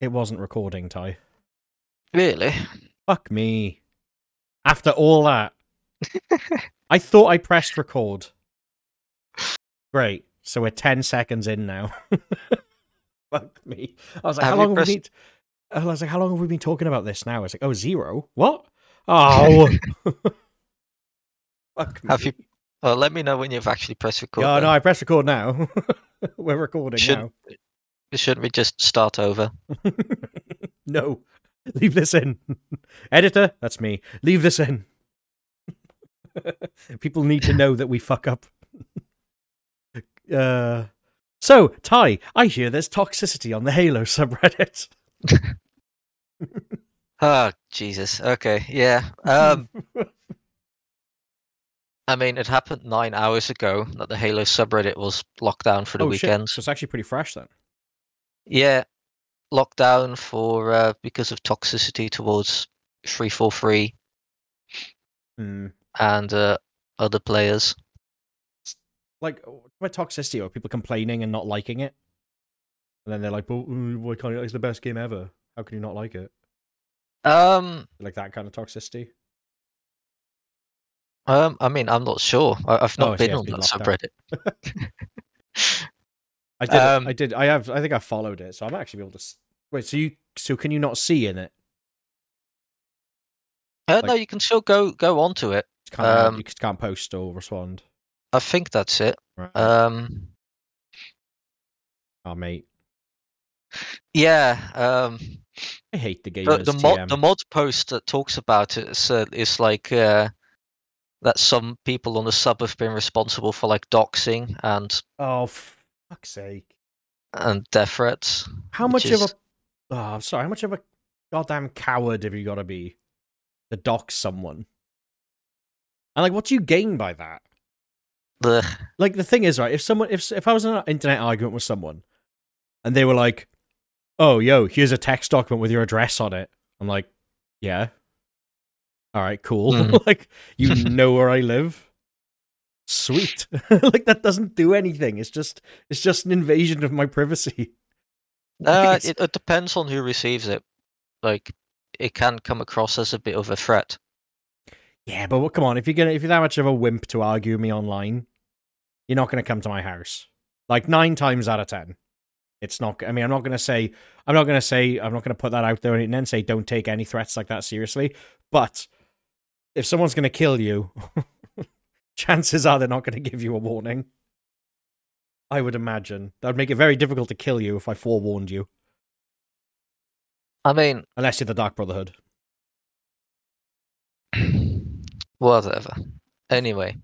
It wasn't recording, Ty. Really? Fuck me. After all that, I thought I pressed record. Great. So we're 10 seconds in now. Fuck me. I was like, Have how long have we been... I was like, how long have we been talking about this now? It's like, oh, zero? What? Oh. Fuck me. Have you? Let me know when you've actually pressed record. Yeah, then. no, I pressed record now. we're recording Should- now. Shouldn't we just start over? no. Leave this in. Editor, that's me. Leave this in. People need to know that we fuck up. uh, so, Ty, I hear there's toxicity on the Halo subreddit. Oh, Jesus. Okay, yeah. Um, I mean, it happened nine hours ago that the Halo subreddit was locked down for the oh, shit. weekend. So it's actually pretty fresh then. Yeah, lockdown for uh, because of toxicity towards three four three Hmm. and uh, other players. Like, by toxicity, are people complaining and not liking it? And then they're like, well, mm, why can't you? It's the best game ever. How can you not like it? Um, Like that kind of toxicity? um, I mean, I'm not sure. I, I've not Oh, been on that subreddit. I did. Um, I did. I have. I think I followed it, so I'm actually able to. Wait. So you. So can you not see in it? Uh, no, you can still go go onto it. Can't, add- Um, you just can't post or respond. I think that's it. Right. Um, oh mate, yeah. Um, I hate the game. the, the mod the mod post that talks about it is, uh, is like uh, that some people on the sub have been responsible for like doxing and oh fuck's sake! and death threats. How much of is- a? Oh, I'm sorry. How much of a goddamn coward have you got to be to dox someone? And like, what do you gain by that? Like the thing is, right? If someone, if if I was in an internet argument with someone, and they were like, "Oh, yo, here's a text document with your address on it," I'm like, "Yeah, all right, cool. Mhm. like, you know where I live. Sweet. like that doesn't do anything. It's just it's just an invasion of my privacy. uh, it, it depends on who receives it. Like it can come across as a bit of a threat. Yeah, but what, come on, if you're gonna if you're that much of a wimp to argue me online, you're not gonna come to my house. Like nine times out of ten, it's not. I mean, I'm not gonna say I'm not gonna say I'm not gonna put that out there and then say don't take any threats like that seriously. But if someone's gonna kill you, chances are they're not gonna give you a warning. I would imagine that would make it very difficult to kill you if I forewarned you, I mean, unless you're the Dark Brotherhood. whatever. Anyway,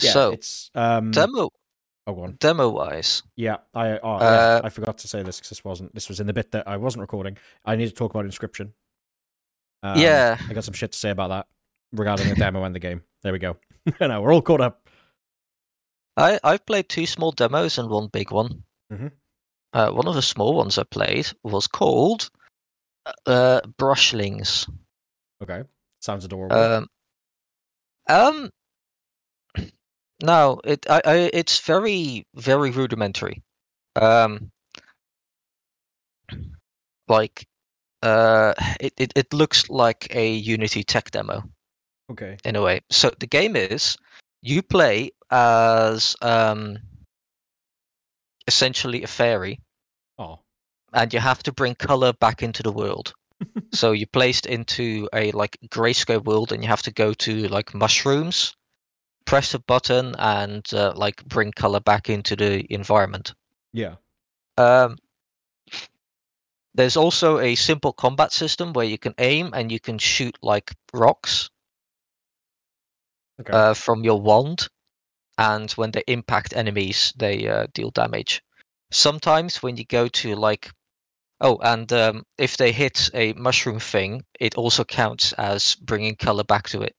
Yeah, so it's um. demo oh, go on. demo wise, Yeah, I oh, yeah, Uh, I forgot to say this because this wasn't this was in the bit that I wasn't recording. I need to talk about inscription. Um, yeah, I got some shit to say about that regarding the demo and the game. There we go. no, we're all caught up. I I've played two small demos and one big one. Mhm. Uh, one of the small ones I played was called uh, Brushlings. Okay, sounds adorable. Um, um, no, it I, I it's very very rudimentary. Um, like, uh, it, it it looks like a Unity tech demo okay, in a way. So the game is you play as um essentially a fairy, oh, and you have to bring color back into the world. so you're placed into a like grayscale world, and you have to go to like mushrooms, press a button, and uh, like bring color back into the environment. yeah, Um, there's also a simple combat system where you can aim and you can shoot like rocks okay, uh, from your wand, and when they impact enemies, they uh, deal damage. Sometimes when you go to like, oh, and um, if they hit a mushroom thing, it also counts as bringing color back to it.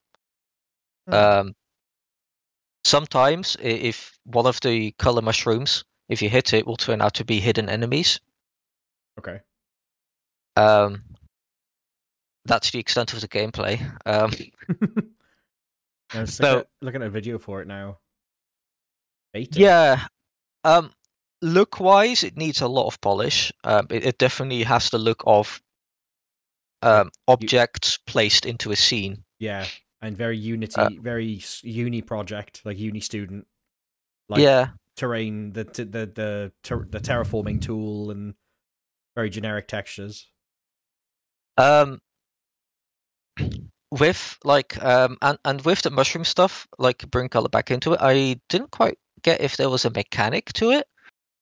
Hmm. Um, sometimes if one of the color mushrooms, if you hit it, will turn out to be hidden enemies. okay. Um, that's the extent of the gameplay. Um, I So- looking, at, looking at a video for it now. Beta. Yeah. Um look wise, it needs a lot of polish. Um, it, it definitely has the look of um, objects placed into a scene. Yeah, and very Unity, Uh, very uni project, like uni student. Like yeah, terrain, the the the ter- the terraforming tool, and very generic textures. um, with like um, and and with the mushroom stuff, like bring color back into it. I didn't quite get if there was a mechanic to it.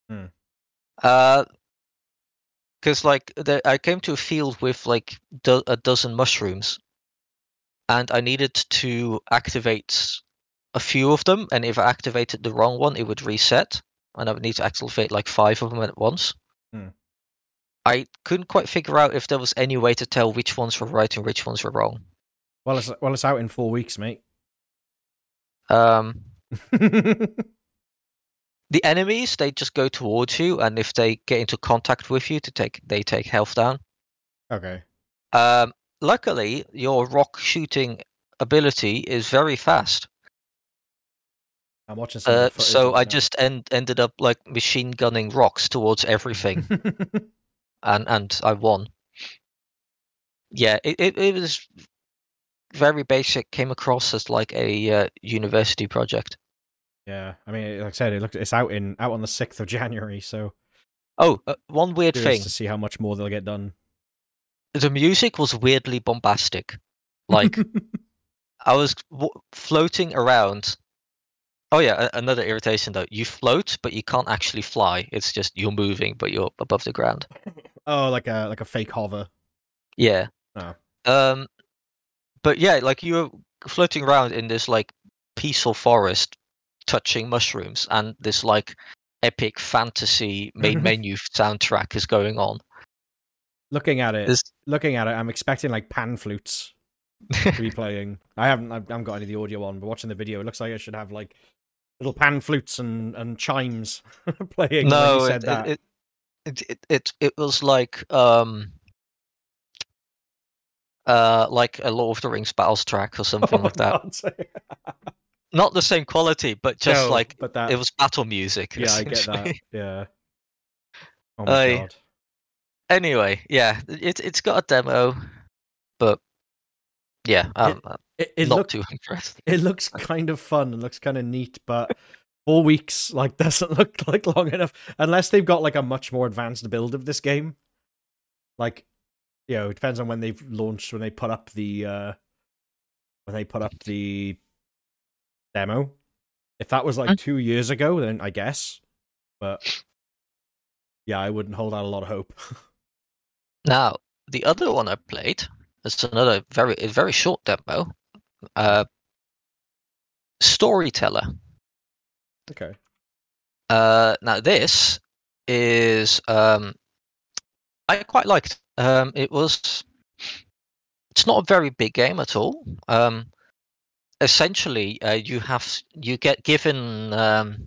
Hmm. Uh, because like the, I came to a field with like do- a dozen mushrooms, and I needed to activate a few of them. And if I activated the wrong one, it would reset, and I would need to activate like five of them at once. Hmm. I couldn't quite figure out if there was any way to tell which ones were right and which ones were wrong. Well, it's well, it's out in four weeks, mate. Um, the enemies they just go towards you, and if they get into contact with you, to take they take health down. okay. Um, luckily, your rock shooting ability is very fast. I'm watching some. Uh, so I now. just end, ended up like machine gunning rocks towards everything, and and I won. Yeah, it, it it was very basic. Came across as like a uh, university project. yeah, I mean, like I said, it looks it's out in out on the sixth of January, so Oh, uh, one weird thing: to see how much more they'll get done. the music was weirdly bombastic. Like I was w- floating around. Oh yeah, a- another irritation though. You float, but you can't actually fly. It's just you're moving, but you're above the ground. oh, like a like a fake hover. Yeah. Oh. Um, but yeah, like you're floating around in this like peaceful forest, touching mushrooms, and this like epic fantasy main Mhm. menu soundtrack is going on. Looking at it, looking at it, I'm expecting like pan flutes to be playing. I haven't, I haven't got any of the audio on, but watching the video, it looks like I should have like little pan flutes and and chimes playing. when no, it, said that. it, it, it it it was like um uh like a Lord of the Rings battles track or something Oh, like that. Not the same quality, but just No, like but that, it was battle music. yeah, I get that. Yeah. Oh my Aye. god. anyway, yeah, it it's got a demo, but yeah, I'm I'm It, it not look, too it looks kind of fun. It looks kind of neat, but four weeks like doesn't look like long enough unless they've got like a much more advanced build of this game. Like, you know, it depends on when they've launched when they put up the uh when they put up the demo. If that was like two years ago, then I guess. But yeah, I wouldn't hold out a lot of hope. Now, the other one I played is another very very short demo. Uh, Storyteller. okay. Uh, now this is um, I quite liked. Um, it was. It's not a very big game at all. Um, essentially, uh, you have you get given um,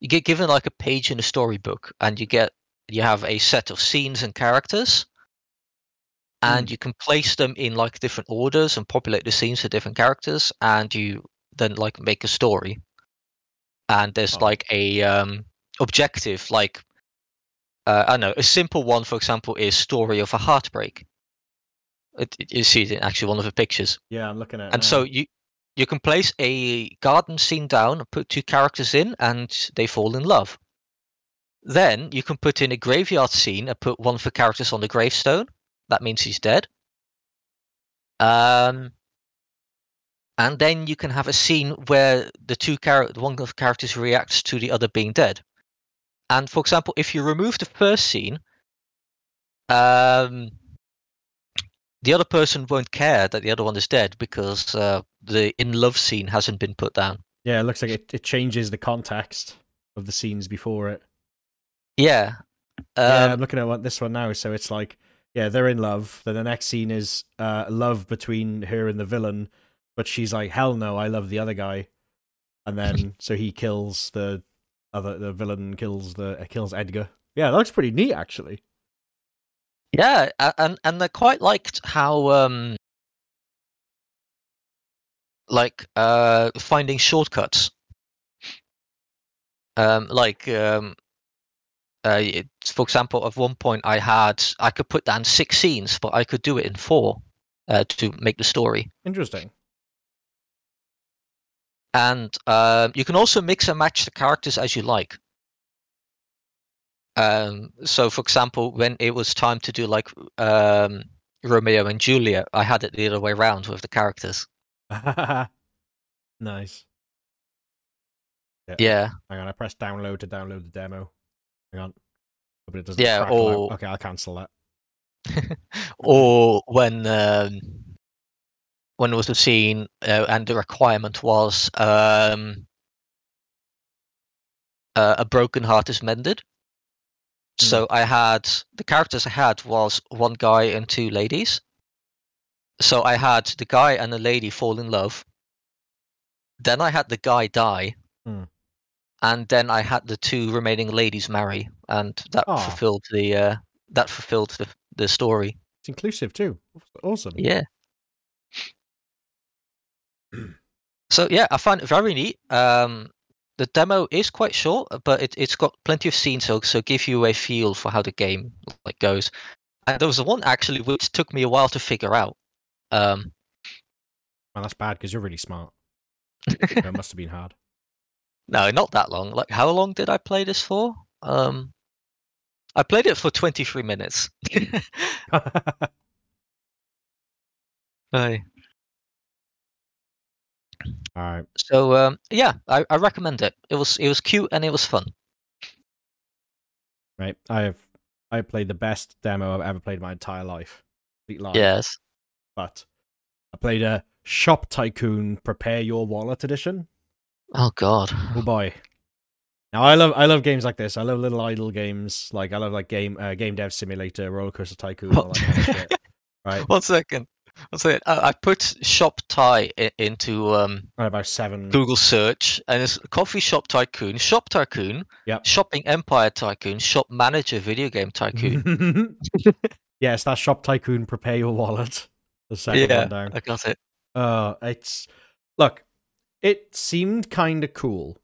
you get given like a page in a storybook, and you get you have a set of scenes and characters, and you can place them in like different orders and populate the scenes with different characters, and you then like make a story. And there's Oh. like a um, objective, like uh, I don't know, a simple one, for example, is story of a heartbreak. It, it- you see it in actually one of the pictures, Yeah, I'm looking at it and now. so you you can place a garden scene down and put two characters in, and they fall in love. Then you can put in a graveyard scene and put one of the characters on the gravestone. That means he's dead. Um, and then you can have a scene where the two char- one of the characters reacts to the other being dead. And for example, if you remove the first scene, um, the other person won't care that the other one is dead because uh, the in love scene hasn't been put down. Yeah, it looks like it, it changes the context of the scenes before it. Yeah. yeah, Um, I'm looking at this one now. So it's like, yeah, they're in love. Then the next scene is uh, love between her and the villain, but she's like, hell no, I love the other guy. And then so he kills the other, the villain kills the uh, kills Edgar. Yeah, that looks pretty neat actually. Yeah, and and they quite liked how um like uh finding shortcuts. Um, like um, uh, it- for example, at one point I had I could put down six scenes, but I could do it in four uh, to make the story. Interesting. And um, you can also mix and match the characters as you like. Um, so, for example, when it was time to do like um, Romeo and Juliet, I had it the other way around with the characters. nice. Yeah, Hang on, I press download to download the demo. Hang on. But it doesn't Yeah, out. or- Okay, I'll cancel that. or when um, when was a scene uh, and the requirement was um, uh, a broken heart is mended. So I had the characters I had was one guy and two ladies. So I had the guy and the lady fall in love. Then I had the guy die. Hmm. And then I had the two remaining ladies marry, and that Aw. fulfilled the uh, that fulfilled the the story. It's inclusive too. Awesome. Yeah. So yeah, I find it very neat. Um, the demo is quite short, but it it's got plenty of scenes, so so give you a feel for how the game like goes. And there was one actually which took me a while to figure out. Um, Well, that's bad because you're really smart. it must have been hard. no, not that long. Like how long did I play this for? Um, I played it for twenty three minutes. Aye. All right. So um, yeah, I, I recommend it. It was it was cute and it was fun. Right. I have I played the best demo I've ever played in my entire life. Yes. But I played a Shop Tycoon Prepare Your Wallet edition. Oh God. Oh boy. Now I love I love games like this. I love little idle games. Like I love like game uh, game dev simulator, roller coaster tycoon, all that kind of shit. Right. One second. Second. I, I put shop i- into um, have about seven. Google search, and it's coffee shop tycoon, shop tycoon, Yep. shopping empire tycoon, shop manager video game tycoon. yes, that Shop Tycoon Prepare Your Wallet. The second yeah, one down. I got it. Uh, it's look, it seemed kind of cool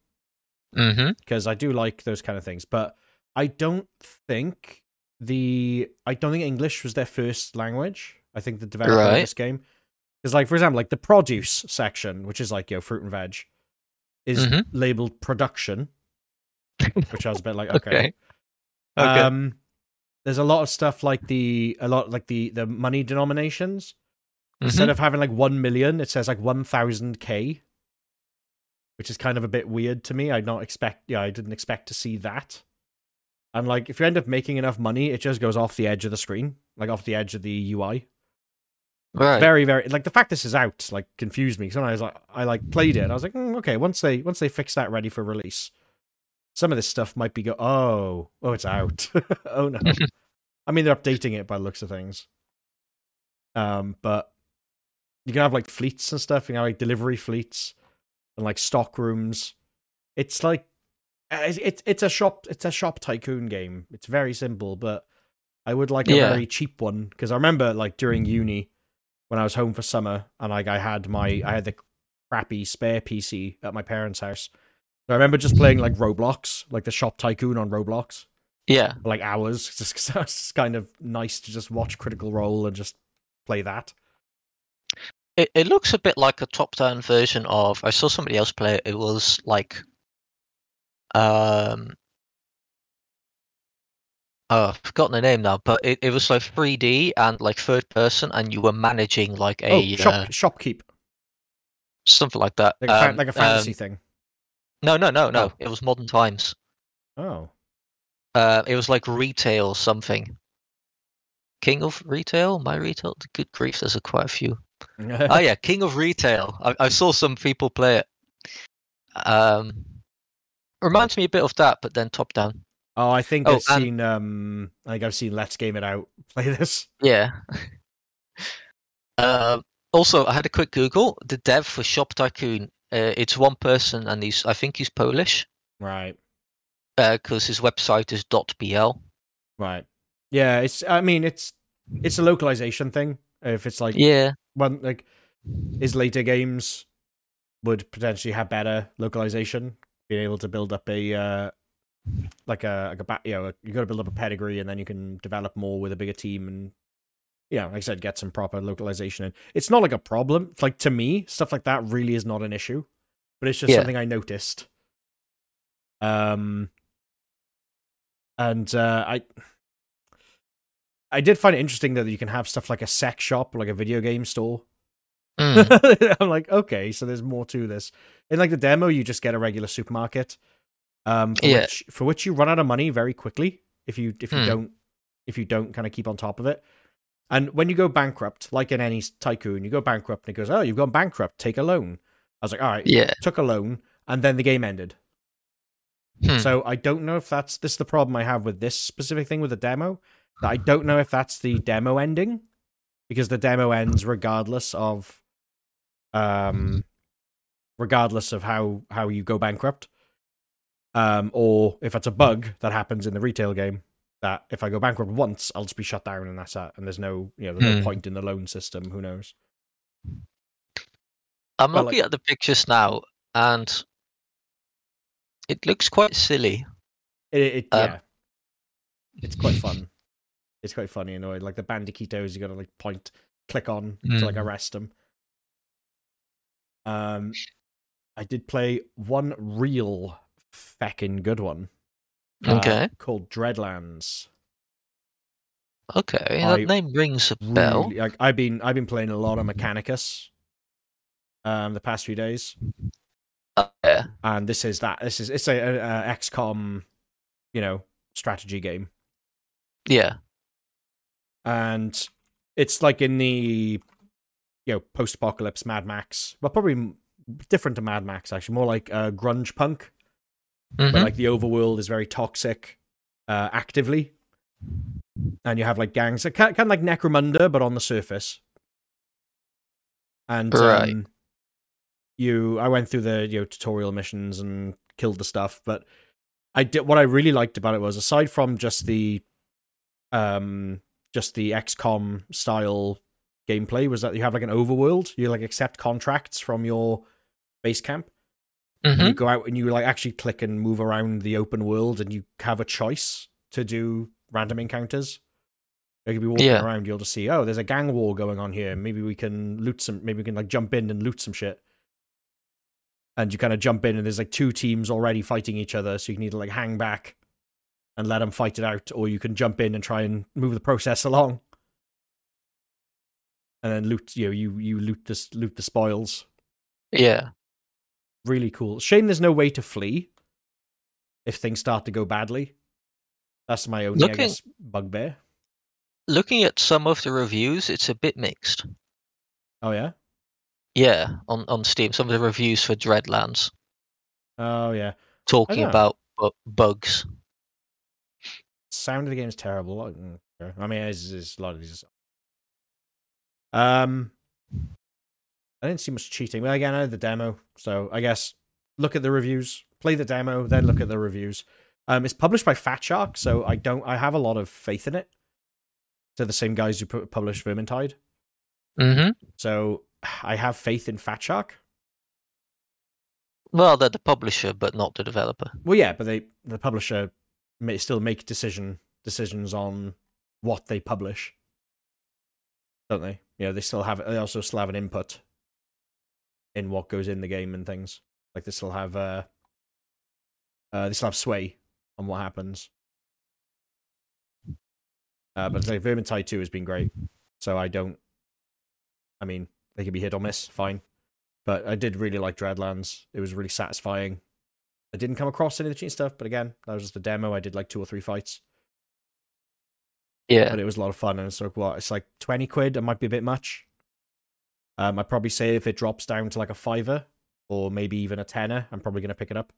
Mm-hmm. because I do like those kind of things, but I don't think the I don't think English was their first language. I think the developer of this game because, like, for example, like the produce section, which is like you know fruit and veg, is Mhm. labeled production, which I was a bit like, okay. Okay. Okay. Um, there's a lot of stuff like the a lot like the the money denominations. Instead Mhm. of having like one million, it says like one thousand k, which is kind of a bit weird to me. I'd not expect. Yeah, I didn't expect to see that. And like, if you end up making enough money, it just goes off the edge of the screen, like off the edge of the UI. Right. Very, very like the fact this is out like confused me. Sometimes I was like I like played it, I was like, mm, okay, once they once they fix that ready for release, some of this stuff might be go. Oh, oh, it's out. oh no. I mean, they're updating it by the looks of things. Um, but you can have like fleets and stuff. You know, like delivery fleets and like stock rooms. It's like uh, it's it's it's a shop it's a shop tycoon game. It's very simple, but I would like a Yeah. very cheap one because I remember like during uni when I was home for summer and like I had my I had the crappy spare PC at my parents' house. So I remember just playing like Roblox, like the shop tycoon on Roblox Yeah. for like hours just because it's kind of nice to just watch Critical Role and just play that. It it looks a bit like a top-down version of. I saw somebody else play it. It was like, um, oh, I've forgotten the name now, but it, it was like 3D and like third person, and you were managing like Oh, a shop uh, shopkeep, something like that. like a, fa- Um, like a fantasy um, thing. no, no, no, no. Oh. It was modern times. Oh, Uh, it was like retail something. King of Retail, my retail. Good grief, there's a quite a few. oh yeah, King of Retail. I, I saw some people play it. Um, reminds me a bit of that, but then top down. Oh, I think Oh, I've and- seen. Um, I think I've seen Let's Game It Out play this. Yeah. Um also, I had a quick Google. The dev for Shop Tycoon. Uh, it's one person, and he's I think he's Polish Right, because his website is .pl. right. Yeah, it's. I mean, it's it's a localization thing. If it's like Yeah. one like his later games would potentially have better localization being able to build up a uh, like a like a you know you got to build up a pedigree and then you can develop more with a bigger team and yeah, like I said, get some proper localization in. It's not like a problem. Like to me, stuff like that really is not an issue, but it's just Yeah. something I noticed. Um, and uh, I I did find it interesting that you can have stuff like a sex shop, like a video game store. Mm, I'm like, okay, so there's more to this. In like the demo, you just get a regular supermarket, um, for Yeah. which for which you run out of money very quickly if you if you Hmm. don't if you don't kind of keep on top of it. And when you go bankrupt, like in any tycoon, you go bankrupt and it goes, oh, you've gone bankrupt, take a loan. I was like, all right, yeah. took a loan, and then the game ended. Hmm. So I don't know if that's this is the problem I have with this specific thing with the demo. That I don't know if that's the demo ending because the demo ends regardless of um regardless of how how you go bankrupt. Um or if it's a bug that happens in the retail game that if I go bankrupt once I'll just be shut down and that's that and there's no you know there's no Hmm. point in the loan system, who knows. I'm but, looking like- at the pictures now, and it looks quite silly. It, it Um, yeah. It's quite fun. It's quite funny and annoying. Like the bandiquitos, you gotta like point, click on to like Mm. arrest them. Um, I did play one real feckin' good one. uh, Okay. called Dreadlands. Okay, I that name rings a bell. Really, like I've been I've been playing a lot of Mechanicus. Um, the past few days, Uh, yeah. and this is that. This is it's a, a, a XCOM, you know, strategy game. Yeah. and it's like in the you know post-apocalypse Mad Max, but probably different to Mad Max actually, more like uh, grunge punk, Mhm. where like the overworld is very toxic, uh, actively, and you have like gangs, kind kind of like Necromunda, but on the surface. And Right. um, you, I went through the you know tutorial missions and killed the stuff, but I did what I really liked about it was aside from just the um just the XCOM style gameplay was that you have like an overworld. You like accept contracts from your base camp. And Mhm. you go out and you like actually click and move around the open world and you have a choice to do random encounters. You could be walking Yeah. around, you'll just see, oh, there's a gang war going on here. Maybe we can loot some maybe we can like jump in and loot some shit. And you kind of jump in and there's like two teams already fighting each other, so you can either like hang back and let them fight it out, or you can jump in and try and move the process along. And then loot, you know, you you loot this loot the spoils Yeah. Really cool. Shame there's no way to flee if things start to go badly. That's my only, I guess, bugbear. Looking at some of the reviews, it's a bit mixed. Oh yeah, Yeah, on, on Steam, some of the reviews for Dreadlands oh yeah. talking about bu- bugs. Sound of the game is terrible. I. I mean, it's, it's a lot of these. Um, I didn't see much cheating. Well, again, I had the demo, so I guess look at the reviews, play the demo, then look at the reviews. Um, it's published by Fatshark, so I don't. I have a lot of faith in it. They're the same guys who pu- published Vermintide. hmm So I have faith in Fatshark. Well, they're the publisher, but not the developer. Well, yeah, but they the publisher may still make decision decisions on what they publish, don't they? Yeah, they still have. They also still have an input in what goes in the game and things. Like they still have. Uh, uh, they still have sway on what happens. Uh, but like Vermintide Two has been great, so I don't. I mean, they could be hit or miss, fine. But I did really like Dreadlands. It was really satisfying. I didn't come across any of the cheat stuff, but again, that was just a demo. I did like two or three fights, Yeah. but it was a lot of fun. And it's like, what? It's like twenty quid. It might be a bit much. Um, I'd probably say if it drops down to like a fiver or maybe even a tenner, I'm probably gonna pick it up.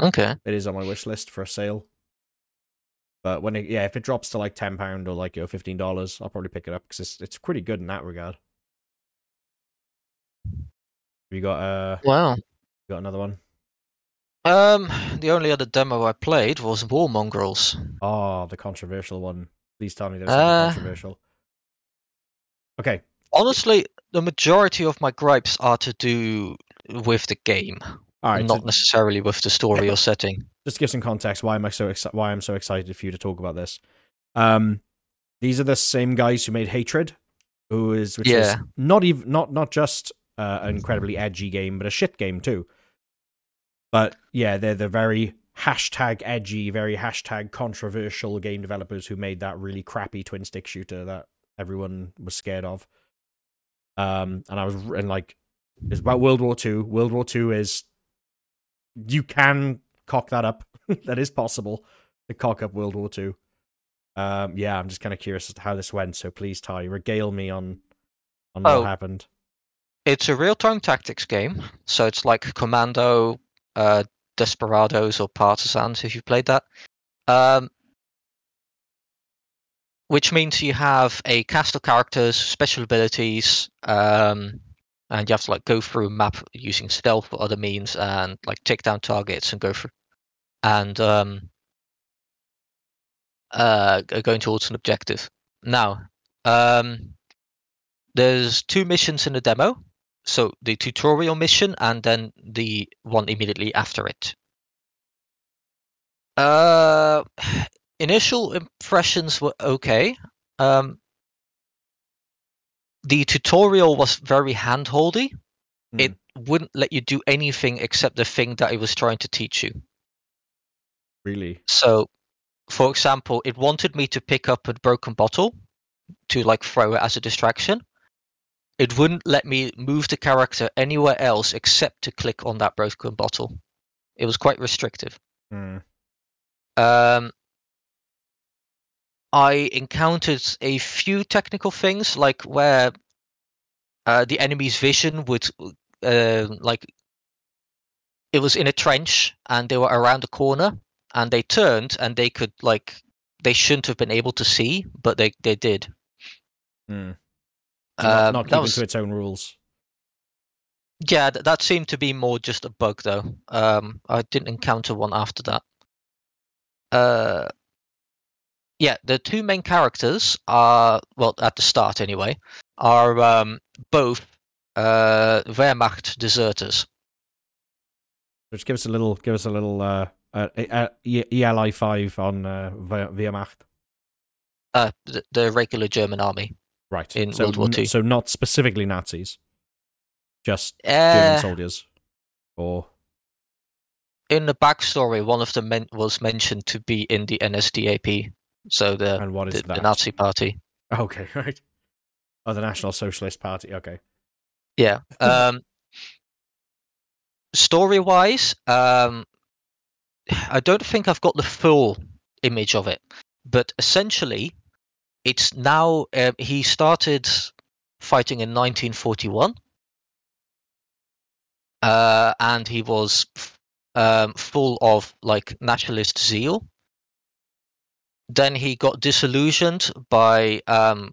Okay. It is on my wish list for a sale. But when it, yeah, if it drops to like ten pound or like you know, fifteen dollars, I'll probably pick it up because it's it's pretty good in that regard. You got uh, Wow. you got another one. Um, the only other demo I played was War Mongrels. Oh, the controversial one. Please tell me there's something Uh, controversial. Okay, Honestly, the majority of my gripes are to do with the game. Right, not so necessarily with the story or setting. just to give some context, why am I so exci- why I'm so excited for you to talk about this? Um, these are the same guys who made Hatred, who is which is Yeah. not even not not just uh, an incredibly edgy game, but a shit game too. But yeah, they're the very hashtag edgy, very hashtag controversial game developers who made that really crappy twin stick shooter that everyone was scared of. Um, and I was and like it's about World War Two. World War Two is you can cock that up. that is possible to cock up World War Two. Um, yeah, I'm just kind of curious as to how this went. So please, Ty, regale me on on Oh. what happened. It's a real-time tactics game, so it's like Commando, uh, Desperados, or Partisans if you played that. Um, which means you have a cast of characters, special abilities, um, and you have to like go through a map using stealth or other means, and like take down targets and go through, and um, uh, going towards an objective. Now, um, there's two missions in the demo. So the tutorial mission and then the one immediately after it. Uh, initial impressions were okay. Um, the tutorial was very handholdy. Hmm. It wouldn't let you do anything except the thing that it was trying to teach you. Really? So, for example, it wanted me to pick up a broken bottle to like throw it as a distraction. It wouldn't let me move the character anywhere else except to click on that broken bottle. It was quite restrictive. Hmm. Um, I encountered a few technical things, like where uh, the enemy's vision would, uh, like, it was in a trench and they were around a corner and they turned and they could, like, they shouldn't have been able to see, but they, they did. Hmm. So not, Um, not keeping was- to its own rules. Yeah, th- that seemed to be more just a bug, though. Um, I didn't encounter one after that. Uh, yeah, the two main characters are well at the start anyway are um, both uh, Wehrmacht deserters. Just give us a little, give us a little uh, uh, ELI five on uh, Wehrmacht. Uh, the, the regular German army. Right. In so, World War Two. So not specifically Nazis, just German Uh, soldiers. Or in the backstory, one of them men- was mentioned to be in the NSDAP, so the and what is the, that? the Nazi party. Okay, right. Oh, the National Socialist Party. Okay. Yeah. Um, story wise, um, I don't think I've got the full image of it, but essentially, it's now uh, he started fighting in 1941, uh, and he was f- um, full of like nationalist zeal. Then he got disillusioned by um,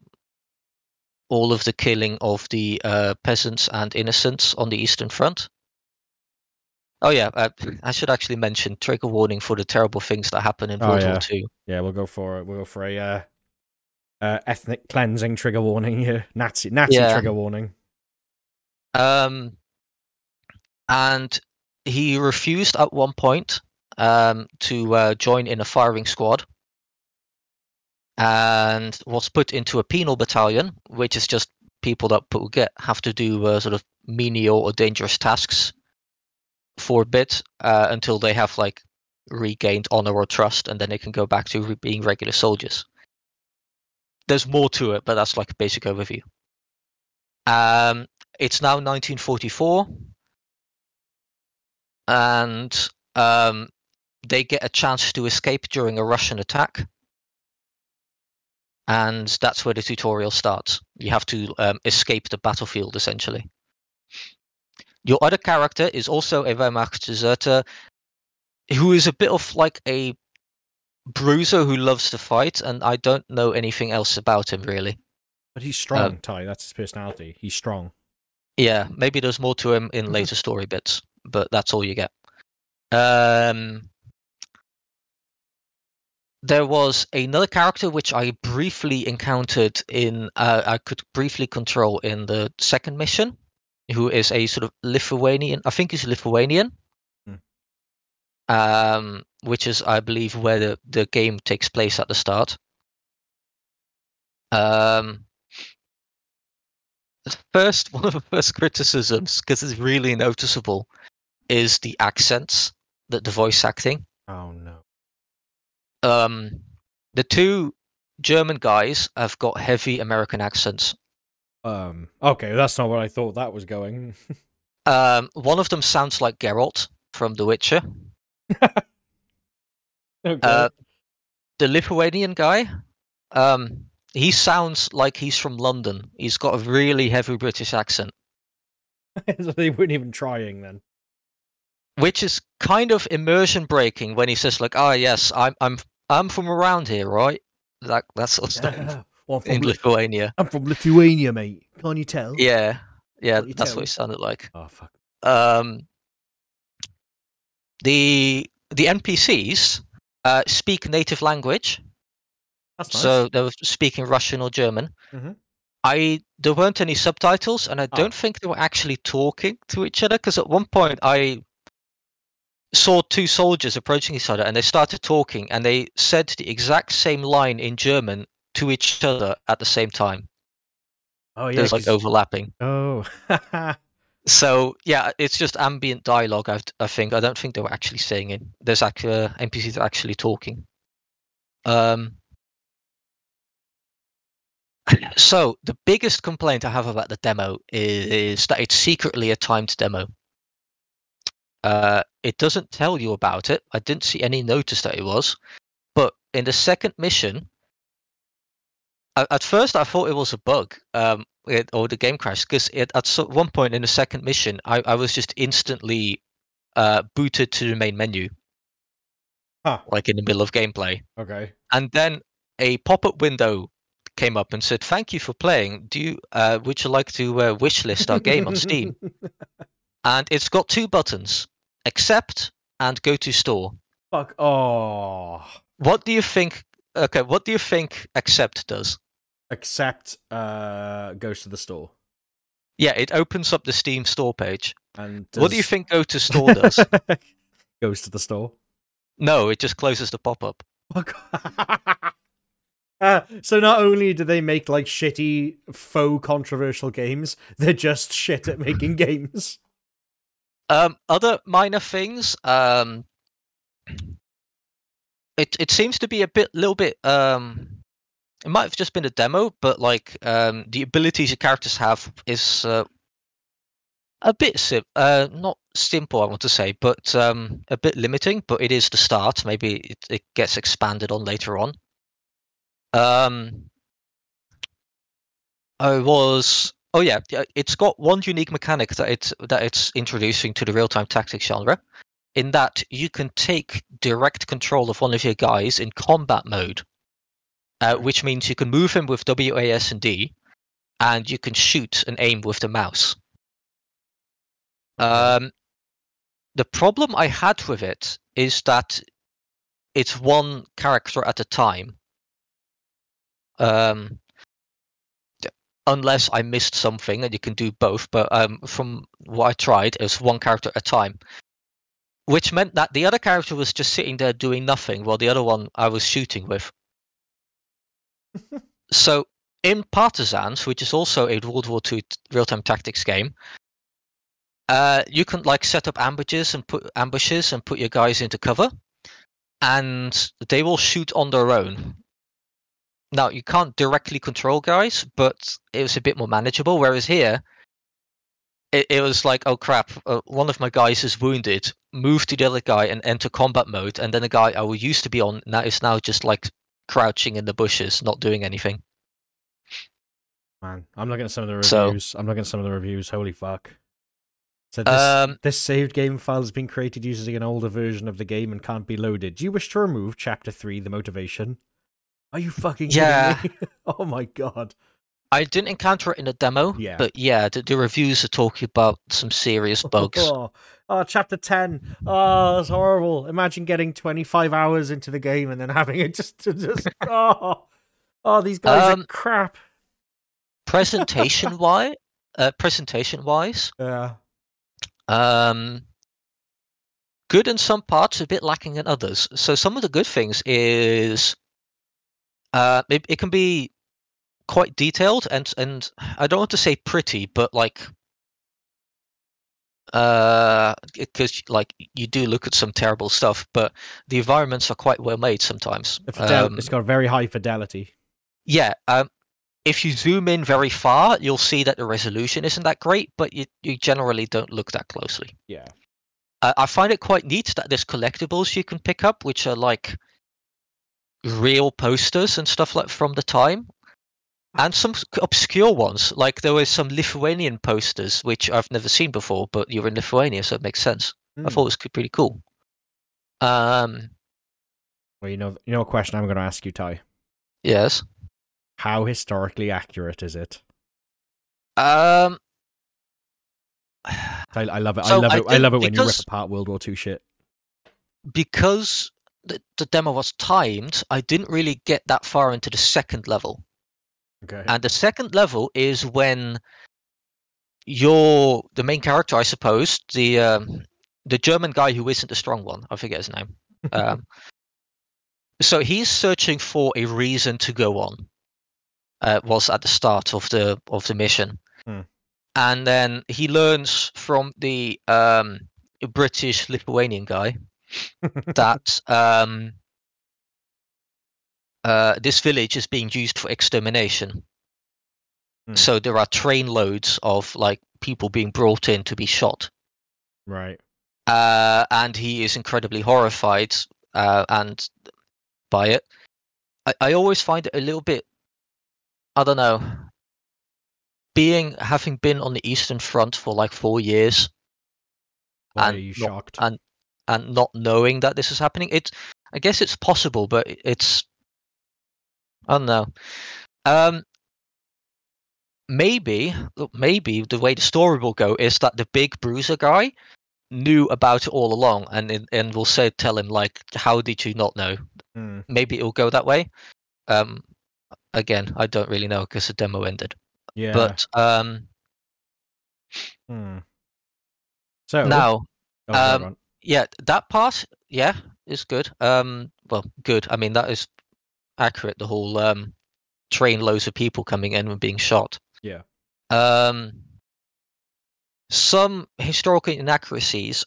all of the killing of the uh, peasants and innocents on the Eastern Front. Oh yeah, uh, I should actually mention trigger warning for the terrible things that happen in Oh, World yeah. War Two. Yeah, we'll go for it. we'll go for a uh, uh, ethnic cleansing trigger warning here. Nazi Nazi Yeah. trigger warning. Um, and he refused at one point um, to uh, join in a firing squad, and was put into a penal battalion, which is just people that get have to do uh, sort of menial or dangerous tasks for a bit uh, until they have like regained honor or trust, and then they can go back to being regular soldiers. There's more to it, but that's like a basic overview. Um, it's now 1944, and um, they get a chance to escape during a Russian attack. And that's where the tutorial starts. You have to um, escape the battlefield, essentially. Your other character is also a Wehrmacht deserter who is a bit of like a bruiser who loves to fight, and I don't know anything else about him really. But he's strong, Um, Ty. That's his personality. He's strong. Yeah, maybe there's more to him in later story bits, but that's all you get. Um, there was another character which I briefly encountered in, uh, I could briefly control in the second mission, who is a sort of Lithuanian, I think he's Lithuanian, um, which is, I believe, where the, the game takes place at the start. Um, the first one of the first criticisms, because it's really noticeable, is the accents, that the voice acting. Oh no. Um, the two German guys have got heavy American accents. Um. Okay, that's not where I thought that was going. Um, one of them sounds like Geralt from The Witcher. okay. Uh, the Lithuanian guy, um, he sounds like he's from London. He's got a really heavy British accent, so they weren't even trying then. which is kind of immersion breaking when he says like, "Ah, yes, I'm I'm I'm from around here, right?" That that sort of stuff well, I'm in from, Li- Lithuania. I'm from Lithuania, mate. Can't you tell? Yeah, yeah, that's tell? what it sounded like. Oh fuck. um, the the NPCs uh, speak native language, That's nice. so they were speaking Russian or German. Mhm. I there weren't any subtitles, and I Ah. don't think they were actually talking to each other. Because at one point I saw two soldiers approaching each other, and they started talking, and they said the exact same line in German to each other at the same time. oh yeah. There's like overlapping. oh. So yeah, it's just ambient dialogue. I, I think I don't think they were actually saying it. There's actually uh, NPCs actually talking. Um. So the biggest complaint I have about the demo is, is that it's secretly a timed demo. Uh, it doesn't tell you about it. I didn't see any notice that it was, but in the second mission, at, first I thought it was a bug, um, it, or the game crashed because at one point in the second mission, I, I was just instantly uh, booted to the main menu, Huh. like in the middle of gameplay, Okay. and then a pop-up window came up and said, "Thank you for playing. Do you uh, would you like to uh, wishlist our game on Steam?" And it's got two buttons: accept and go to store. Fuck. Oh. What do you think? Okay, what do you think accept does? Accept uh goes to the store. Yeah, it opens up the Steam store page. And What do you think go to store does? goes to the store. no, it just closes the pop-up. Fuck. Uh, so not only do they make like shitty faux controversial games, they're just shit at making games. Um, other minor things. Um, it it seems to be a bit, little bit. Um, it might have just been a demo, but like um, the abilities your characters have is uh, a bit sim, uh, not simple. I want to say, but um, a bit limiting. But it is the start. Maybe it, it gets expanded on later on. Um, I was. Oh yeah, it's got one unique mechanic that it's that it's introducing to the real-time tactics genre, in that you can take direct control of one of your guys in combat mode, uh, which means you can move him with WAS and D, and you can shoot and aim with the mouse. Um, the problem I had with it is that it's one character at a time. Um, unless I missed something, and you can do both. But um, from what I tried, it was one character at a time, which meant that the other character was just sitting there doing nothing, while the other one I was shooting with. so in Partisans, which is also a World War II real-time tactics game, uh, you can like set up ambushes and put ambushes and put your guys into cover, and they will shoot on their own. Now you can't directly control guys, but it was a bit more manageable. Whereas here, it, it was like, oh crap, uh, one of my guys is wounded. Move to the other guy and enter combat mode, and then the guy I used to be on now is now just like crouching in the bushes, not doing anything. Man, I'm looking at some of the So- reviews. I'm looking at some of the reviews. Holy fuck. So this, Um, this saved game file has been created using an older version of the game and can't be loaded. Do you wish to remove chapter 3, the motivation? Are you fucking kidding Yeah. me? oh my god. I didn't encounter it in the demo, Yeah. but yeah, the, the reviews are talking about some serious bugs. Oh, oh, chapter 10. Oh, that's horrible. Imagine getting 25 hours into the game and then having it just to just oh. Oh, these guys Um, are crap. presentation wise, uh, presentation wise, Yeah. um, good in some parts, a bit lacking in others. So some of the good things is uh, it, it can be quite detailed and and I don't want to say pretty, but like uh because like you do look at some terrible stuff but the environments are quite well made sometimes fidel- Um, it's got very high fidelity. yeah um if you zoom in very far you'll see that the resolution isn't that great but you, you generally don't look that closely Yeah. uh, i find it quite neat that there's collectibles you can pick up which are like real posters and stuff like from the time and some obscure ones like there were some lithuanian posters which i've never seen before but you're in lithuania so it makes sense i Mm. thought it was c- pretty cool um Well, you know, you know, a question I'm going to ask you, Ty. yes How historically accurate is it? um I, I love it. I love I it. I think love it when you rip apart World War II shit. because the, the demo was timed i didn't really get that far into the second level Okay. And the second level is when you're the main character, I suppose, the um, the German guy who isn't the strong one. I forget his name. Um, so he's searching for a reason to go on. Uh, was at the start of the of the mission, Hmm. and then he learns from the um, British Lithuanian guy that um, uh, this village is being used for extermination. Hmm. So there are train loads of like people being brought in to be shot, right. uh, and he is incredibly horrified uh, and by it. I, I always find it a little bit, I don't know, being having been on the Eastern Front for like four years Why And are you not- shocked? and and not knowing that this is happening. It's I guess it's possible, but it's I don't know. Um, maybe maybe the way the story will go is that the big bruiser guy knew about it all along, and and will say tell him like, how did you not know? Hmm. Maybe it'll go that way. Um, again, I don't really know because the demo ended. Yeah. But um, Hmm. So now Oh, um. Yeah that part yeah is good. Um well good. I mean that is accurate the whole um train loads of people coming in and being shot. Yeah. um some historical inaccuracies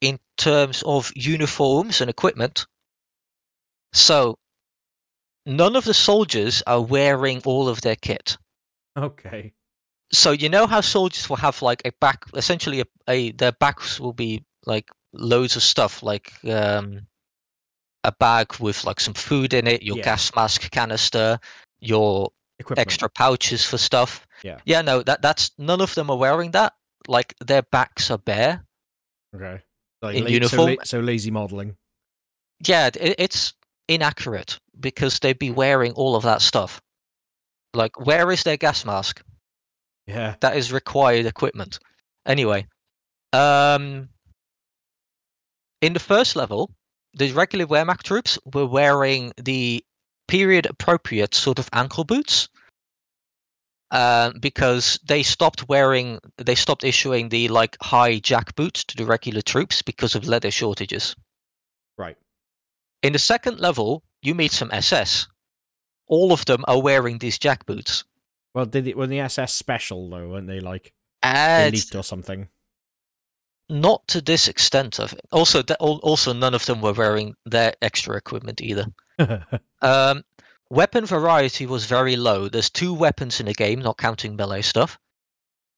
in terms of uniforms and equipment. So none of the soldiers are wearing all of their kit. Okay. so you know how soldiers will have like a back essentially a, a their backs will be like loads of stuff like um a bag with like some food in it your Yeah. gas mask canister your Equipment. extra pouches for stuff Yeah. yeah no that that's none of them are wearing that like their backs are bare Okay. Like in la- uniform. So, la- so lazy modeling. yeah it, it's inaccurate because they'd be wearing all of that stuff like where is their gas mask Yeah. that is required equipment. Anyway, um, in the first level, the regular Wehrmacht troops were wearing the period appropriate sort of ankle boots. Um, because they stopped wearing, they stopped issuing the like high jack boots to the regular troops because of leather shortages. Right. In the second level, you meet some SS. All of them are wearing these jack boots. Well, did it when the SS special though? Weren't they like And elite or something? Not to this extent of it. Also, th- al- also none of them were wearing their extra equipment either. Um, weapon variety was very low. There's two weapons in the game, not counting melee stuff.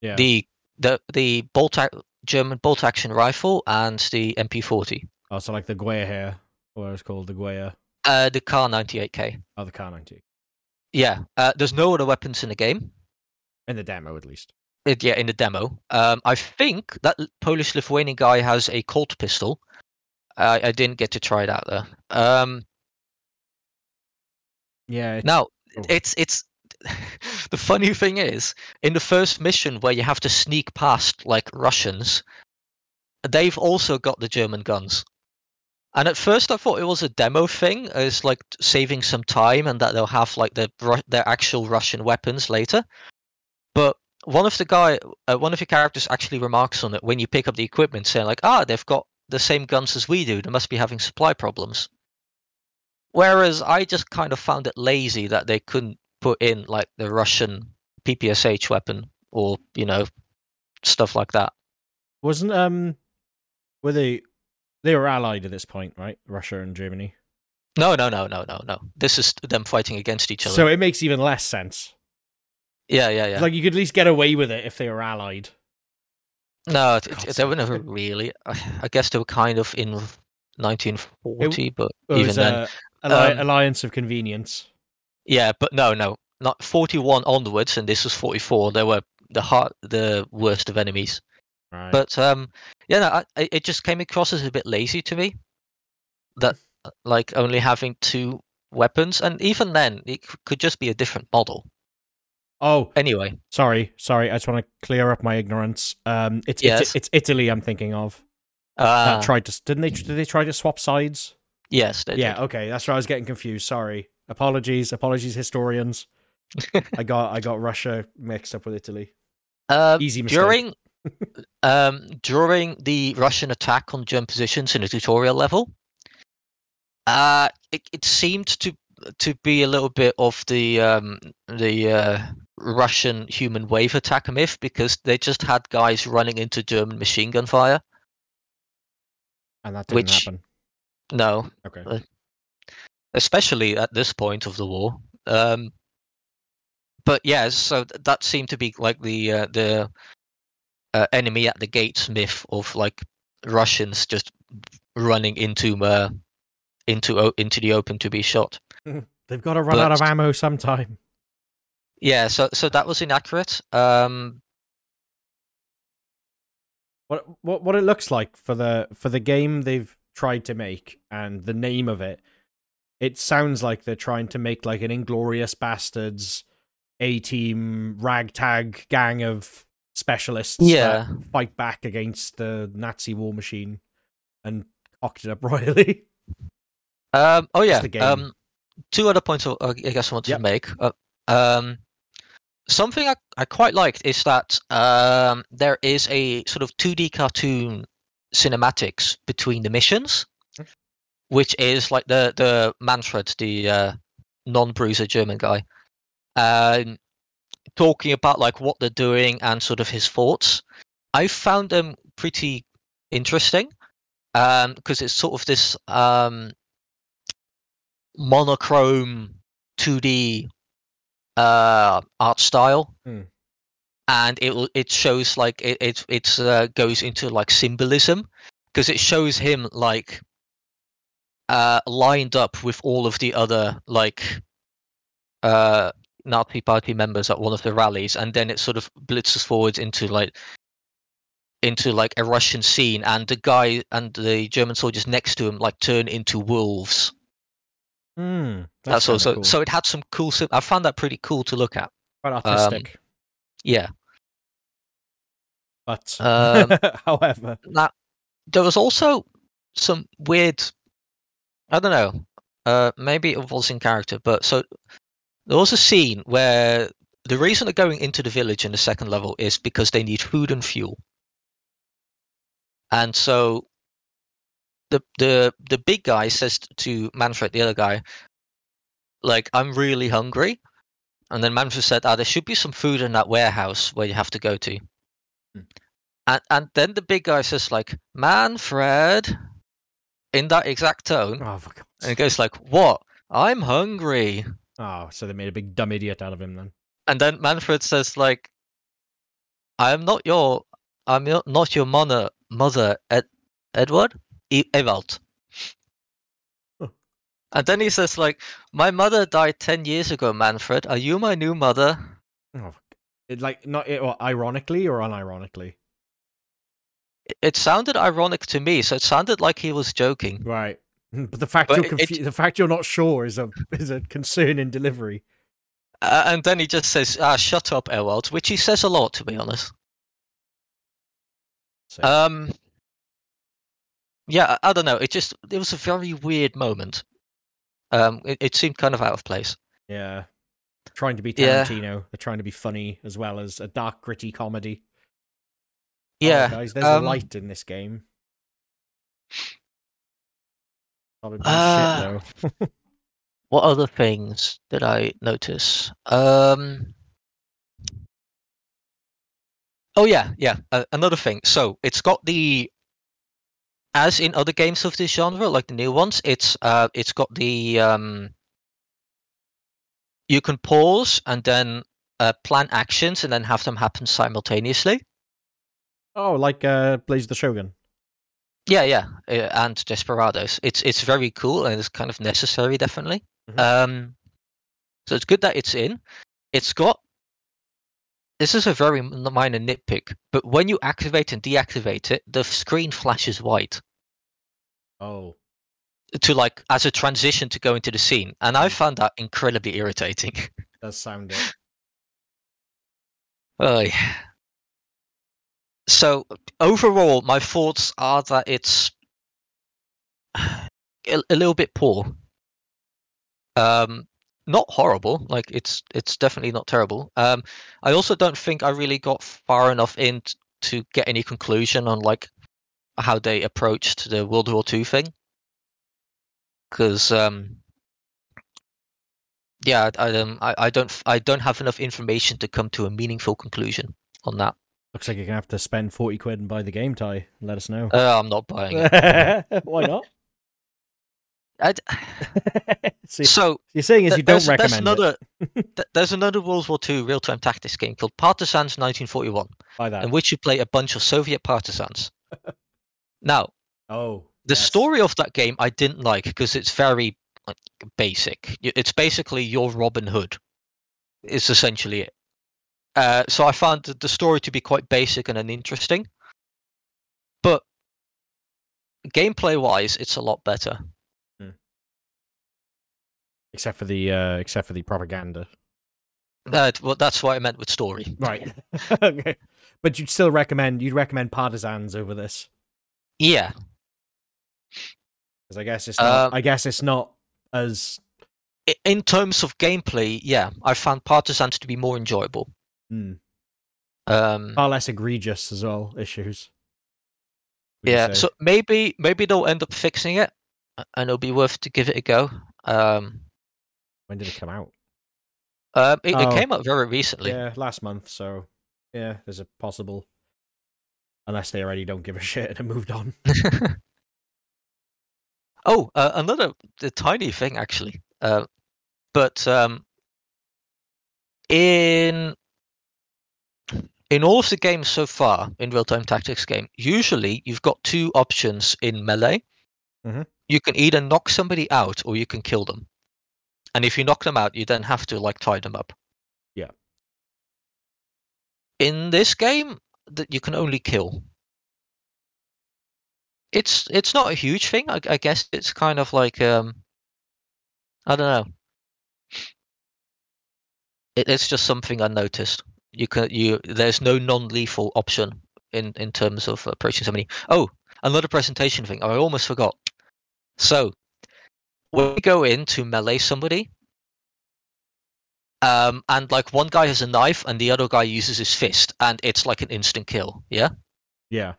yeah. The the the bolt ac- German bolt action rifle and the MP40. oh, so like the Gewehr here, or it's called the Gewehr. Uh, the Kar 98K. Oh, the Car 90 Yeah. Uh, there's no other weapons in the game. in the demo at least. It, yeah, in the demo. Um, I think that Polish Lithuanian guy has a Colt pistol. I I didn't get to try it out though. Um, Yeah. It's, Now, Oh. it's it's the funny thing is in the first mission where you have to sneak past like Russians, they've also got the German guns. And at first, I thought it was a demo thing, as like saving some time, and that they'll have like the their actual Russian weapons later. But one of the guy, uh, one of the characters actually remarks on it when you pick up the equipment, saying like, "Ah, they've got the same guns as we do. They must be having supply problems. Whereas I just kind of found it lazy that they couldn't put in like the Russian PPSH weapon or you know stuff like that. Wasn't um, were they they were allied at this point, right? Russia and Germany. No, no, no, no, no, no. This is them fighting against each other. So it makes even less sense. Yeah, yeah, yeah. Like you could at least get away with it if they were allied. no, it, it- they were never really. I I guess they were kind of in 1940, but It even was then, uh, alli- um, alliance of convenience. yeah. But no, no, not 41 onwards, and this was 44. They were the heart, the worst of enemies. Right. But um, yeah, no, I, it just came across as a bit lazy to me. That like only having two weapons, and even then, it could just be a different model. Oh, Anyway, sorry, sorry. I just want to clear up my ignorance. Um, it's Yes. it's, it's Italy. I'm thinking of. uh, that tried to didn't they did they try to swap sides? yes, they yeah. did. Okay, that's where I was getting confused. Sorry. Apologies. Apologies, historians. I got I got Russia mixed up with Italy. Uh, Easy mistake. during um during the Russian attack on German positions in the tutorial level, uh, it, it seemed to to be a little bit of the um the uh, Russian human wave attack myth because they just had guys running into German machine gun fire. and that didn't which- happen. No, Okay. especially at this point of the war. Um, but yeah, so that seemed to be like the uh, the uh, enemy at the gates myth of like Russians just running into uh, into into the open to be shot. They've got to run out of ammo sometime. Yeah, so so that was inaccurate. Um, What what what it looks like for the for the game they've tried to make and the name of it, it sounds like they're trying to make like an inglorious bastards A team ragtag gang of specialists Yeah. that fight back against the Nazi war machine and cocked it up royally. Um, oh yeah. Um, two other points I guess I wanted Yep. to make. Uh, um, something I, I quite liked is that um, there is a sort of 2D cartoon cinematics between the missions, Hmm. which is like the the Manfred, the uh, non-bruiser German guy, um, talking about like what they're doing and sort of his thoughts. I found them pretty interesting because it's sort of this um, monochrome 2D uh, art style, Hmm. and it will- it shows like it it it's uh, goes into like symbolism because it shows him like uh, lined up with all of the other like uh, Nazi Party members at one of the rallies, and then it sort of blitzes forward into like into like a Russian scene, and the guy and the German soldiers next to him like turn into wolves. Hmm. That's, kinda also cool. so it had some cool. I found that pretty cool to look at. quite artistic. Yeah. but um, however, Now there was also some weird. I don't know. Uh, maybe it was in character, but so there was a scene where the reason they're going into the village in the second level is because they need food and fuel. And so the the the big guy says to Manfred, the other guy, like, I'm really hungry. And then Manfred said, Ah, there should be some food in that warehouse where you have to go to. Hmm. And and then the big guy says, like, Manfred in that exact tone. oh, And he goes like, What? I'm hungry. Oh, so they made a big dumb idiot out of him then. And then Manfred says like, I am not your I'm not- not your mother mother Ed, Edward? Ewald. Huh. And then he says like, My mother died ten years ago, Manfred. Are you my new mother? Oh, it, like not it, well, ironically or unironically, It- It sounded ironic to me, so it sounded like he was joking. right? But the fact But you're it- the fact you're not sure is a is a concern in delivery. Uh, and then he just says, "Ah, shut up, Ewald," which he says a lot, to be honest. So, Um, yeah, I, I don't know. It just it was a very weird moment. Um, it, it seemed kind of out of place. yeah, trying to be yeah. Tarantino, they're trying to be funny as well as a dark, gritty comedy. Oh, Yeah, guys, there's um, a light in this game. Uh, shit though. What other things did I notice? Um. Oh yeah, yeah. Uh, another thing. So it's got the, as in other games of this genre, like the new ones, it's uh, it's got the um. You can pause and then uh, plan actions and then have them happen simultaneously. Oh, like uh, Blades the Shogun. Yeah, yeah, uh, and Desperados. It's it's very cool and it's kind of necessary, definitely. Mhm. Um, so it's good that it's in. It's got. This is a very minor nitpick, but when you activate and deactivate it, the screen flashes white Oh, to like as a transition to go into the scene, and I found that incredibly irritating. does sound it. Oy. So overall, my thoughts are that it's a, a little bit poor. Um, not horrible. Like it's it's definitely not terrible. Um, I also don't think I really got far enough in t- to get any conclusion on like how they approached the World War II thing. Because um, yeah, I, I, um, I I don't I don't have enough information to come to a meaningful conclusion on that. Looks like you're gonna have to spend forty quid and buy the game tie. Let us know. Uh, I'm not buying it. Why not? I'd- See, so you're saying is you don't there's, there's recommend it. another th- there's another World War II real-time tactics game called Partisans 1941, Buy that. in which you play a bunch of Soviet partisans. now, oh, the yes. story of that game I didn't like because it's very like, basic. It's basically your Robin Hood. Is essentially it. Uh, so I found the- the story to be quite basic and uninteresting, but gameplay-wise, it's a lot better. Except for the uh, except for the propaganda. Uh, well, that's what I meant with story. Right. okay. But you'd still recommend you'd recommend Partisans over this Yeah, because I guess it's not. Um, I guess it's not as in terms of gameplay, yeah, I found Partisans to be more enjoyable. hmm, Um, far less egregious as well issues. yeah, so maybe maybe they'll end up fixing it, and it'll be worth to give it a go. Um, when did it come out? um, it, it Oh, came out very recently. Yeah, last month. So yeah, there's a possible. Unless they already don't give a shit and have moved on. oh, uh, another the tiny thing actually, uh, but um, in in all of the games so far in real time tactics game, usually you've got two options in melee. Mhm. You can either knock somebody out or you can kill them. And if you knock them out, you then have to like tie them up. Yeah. In this game, that you can only kill. It's it's not a huge thing. I, I guess it's kind of like um, I don't know. It, it's just something I noticed. You can you there's no non-lethal option in in terms of approaching somebody. Oh, another presentation thing. I almost forgot. So we go in to melee somebody, um, and like one guy has a knife and the other guy uses his fist, and it's like an instant kill. Yeah. Yeah.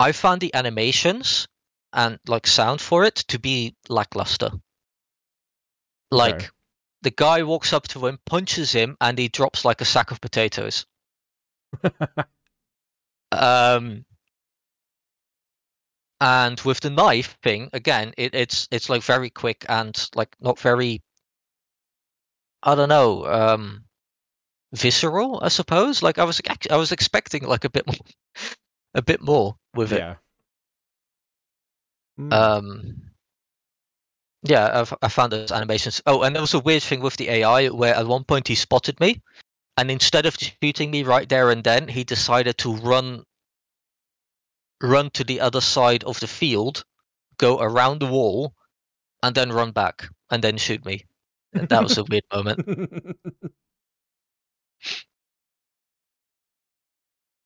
I found the animations and like sound for it to be lackluster. Like Okay. the guy walks up to him, punches him, and he drops like a sack of potatoes. um, and with the knife thing, again, it, it's it's like very quick and like not very. I don't know. Um, visceral, I suppose. Like I was, I was expecting like a bit more, a bit more with it. yeah. Mm, Um, yeah, I've, I found those animations. Oh, and there was a weird thing with the AI where at one point he spotted me, and instead of shooting me right there and then, he decided to run, run to the other side of the field, go around the wall, and then run back and then shoot me. And That was a weird moment.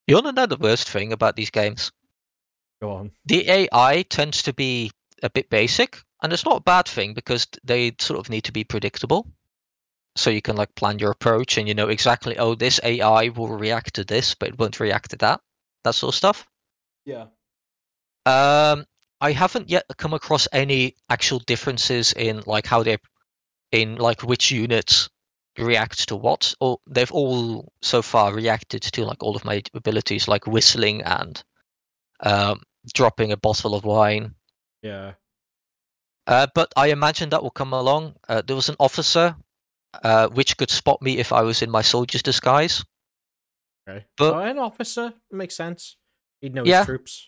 You want to know the worst thing about these games? Go on. the AI tends to be a bit basic, and it's not a bad thing because they sort of need to be predictable. So you can like plan your approach, and you know exactly, oh, this AI will react to this, but it won't react to that. That sort of stuff. Yeah. Um, I haven't yet come across any actual differences in like how they in like which units react to what or they've all so far reacted to like all of my abilities like whistling and um, dropping a bottle of wine Yeah. uh, but i imagine that will come along uh, there was an officer uh, which could spot me if i was in my soldier's disguise Okay. But- oh, an officer makes sense. He'd know Yeah. his troops.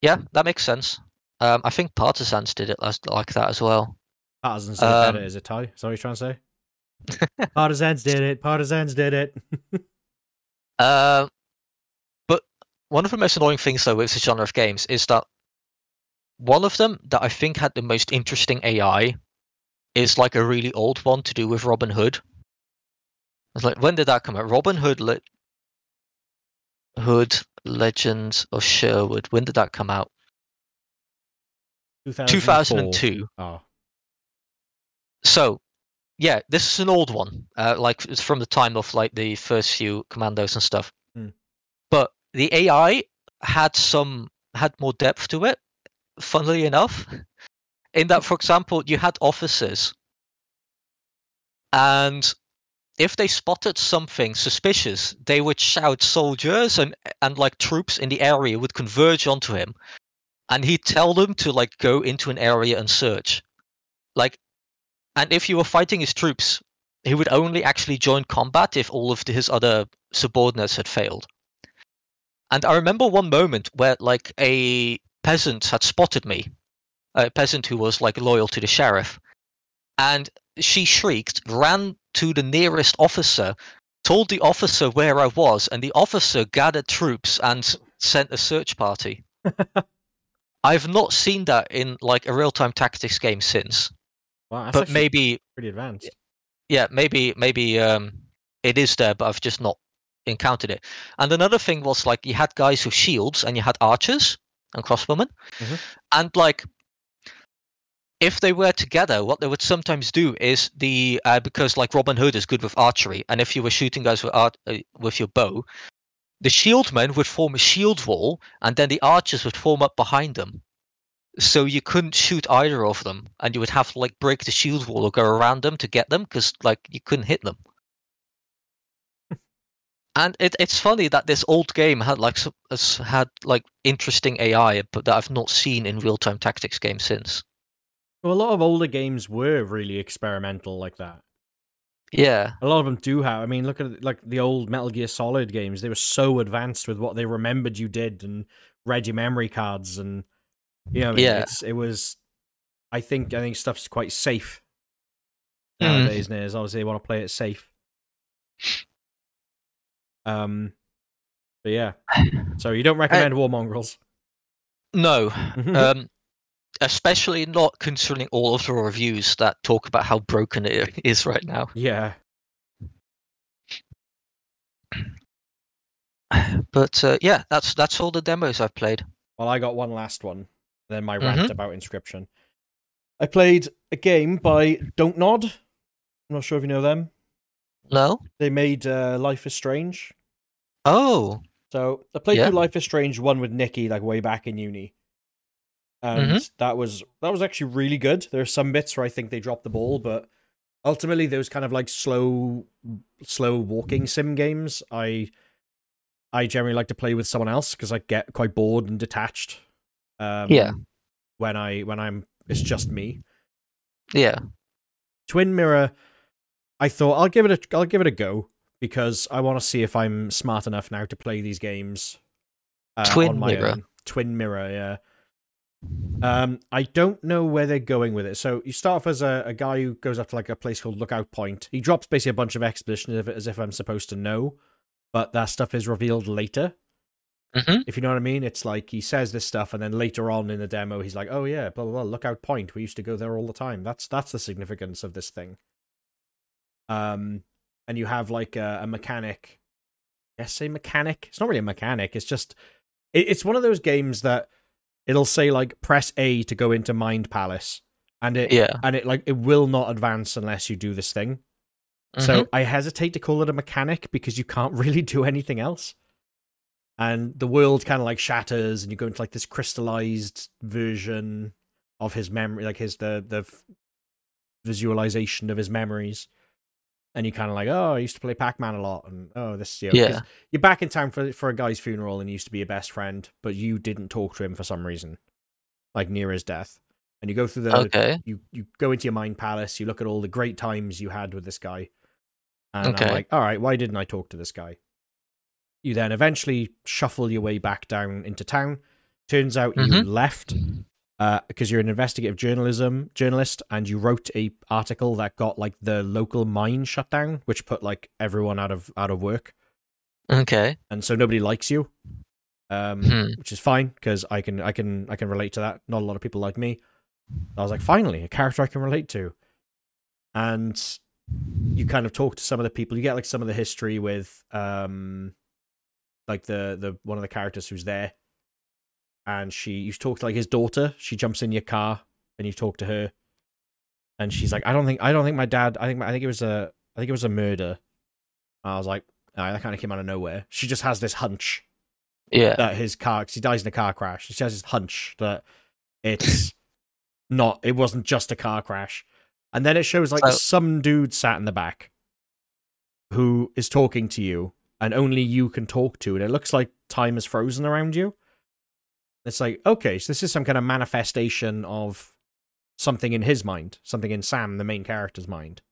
yeah that makes sense um, i think partisans did it as, like that as well Partisans did Um, it, is it Ty? Is that what you're trying to say? Partisans did it. Partisans did it. Uh, but one of the most annoying things, though, with this genre of games is that one of them that I think had the most interesting AI is like a really old one to do with Robin Hood. It's like, when did that come out? Robin Hood, Hood Legends of Sherwood. When did that come out? 2002. Oh. So, yeah, this is an old one. Uh, like it's from the time of like the first few commandos and stuff. Hmm. But the AI had some had more depth to it. Funnily enough, in that, for example, you had officers, and if they spotted something suspicious, they would shout soldiers, and and like troops in the area would converge onto him, and he'd tell them to like go into an area and search. Like and if you were fighting his troops, he would only actually join combat if all of his other subordinates had failed. And I remember one moment where, like, a peasant had spotted me, a peasant who was like loyal to the sheriff, and she shrieked, ran to the nearest officer, told the officer where I was, and the officer gathered troops and sent a search party. I've not seen that in like a real-time tactics game since Wow, that's but maybe pretty advanced. yeah maybe maybe um it is there but i've just not encountered it and another thing was like you had guys with shields and you had archers and crossbowmen Mhm. and like if they were together what they would sometimes do is the uh, because like robin hood is good with archery and if you were shooting guys with art uh, with your bow the shieldmen would form a shield wall and then the archers would form up behind them. So you couldn't shoot either of them and you would have to like break the shield wall or go around them to get them because like you couldn't hit them. And it, it's funny that this old game had like has had like interesting ai but that i've not seen in real-time tactics games since Well, a lot of older games were really experimental like that. yeah A lot of them do have. I mean, look at like the old Metal Gear Solid games. They were so advanced with what they remembered you did and read your memory cards, and you know, I Yeah. it's, it was. I think I think stuff's quite safe Mm. nowadays. Nowadays, obviously, they want to play it safe. Um, but yeah. So you don't recommend War Mongrels? no um especially not considering all of the reviews that talk about how broken it is right now yeah. but uh, yeah that's that's all the demos i've played Well, I got one last one. Then my rant about Inscryption. I played a game by Don't Nod. I'm not sure if you know them. no They made uh, Life is Strange. oh So I played Yeah. through Life is Strange one with Nikki like way back in uni, and Mm-hmm. that was that was actually really good. There are some bits where I think they dropped the ball, but ultimately those kind of like slow, slow walking sim games, I I generally like to play with someone else because I get quite bored and detached. Um, Yeah. When I when I'm it's just me. yeah Twin Mirror, I thought I'll give it a I'll give it a go because I want to see if I'm smart enough now to play these games. Uh, Twin on my Mirror. own. Twin Mirror, yeah. Um, I don't know where they're going with it. So you start off as a, a guy who goes up to like a place called Lookout Point. He drops basically a bunch of exposition as if, as if I'm supposed to know, but that stuff is revealed later. hmm If you know what I mean, it's like he says this stuff, and then later on in the demo, he's like, "Oh yeah, blah blah blah. Lookout Point. We used to go there all the time. That's that's the significance of this thing." Um, and you have like a, a mechanic. Yes, a mechanic. It's not really a mechanic. It's just it, it's one of those games that it'll say like press A to go into Mind Palace, and it yeah and it like it will not advance unless you do this thing. Mhm. So I hesitate to call it a mechanic because you can't really do anything else. and the world kind of like shatters, and you go into like this crystallized version of his memory, like his the the visualization of his memories. And you kind of like, oh, I used to play Pac Man a lot, and oh, this, you know, Yeah. You're back in town for for a guy's funeral, and he used to be your best friend, but you didn't talk to him for some reason, like near his death. And you go through the Okay. you you go into your mind palace, you look at all the great times you had with this guy, and Okay. I'm like, all right, why didn't I talk to this guy? You then eventually shuffle your way back down into town. Turns out you Mhm. Left uh, because you're an investigative journalism journalist, and you wrote a article that got like the local mine shut down, which put like everyone out of out of work, Okay. and so nobody likes you. Um, Hmm. which is fine because I can I can I can relate to that. Not a lot of people like me. I was like, finally, a character I can relate to. And you kind of talk to some of the people. You get like some of the history with um like the the one of the characters who's there. And she you talk to like his daughter. She jumps in your car and you talk to her. And she's like, I don't think I don't think my dad I think I think it was a I think it was a murder. I was like, "Ah, that kind of came out of nowhere. She just has this hunch Yeah. that his car, cause he dies in a car crash. She has this hunch that it's not, it wasn't just a car crash. And then it shows like So- some dude sat in the back who is talking to you and only you can talk to. And it looks like time is frozen around you. It's like, okay, so this is some kind of manifestation of something in his mind, something in Sam, the main character's mind.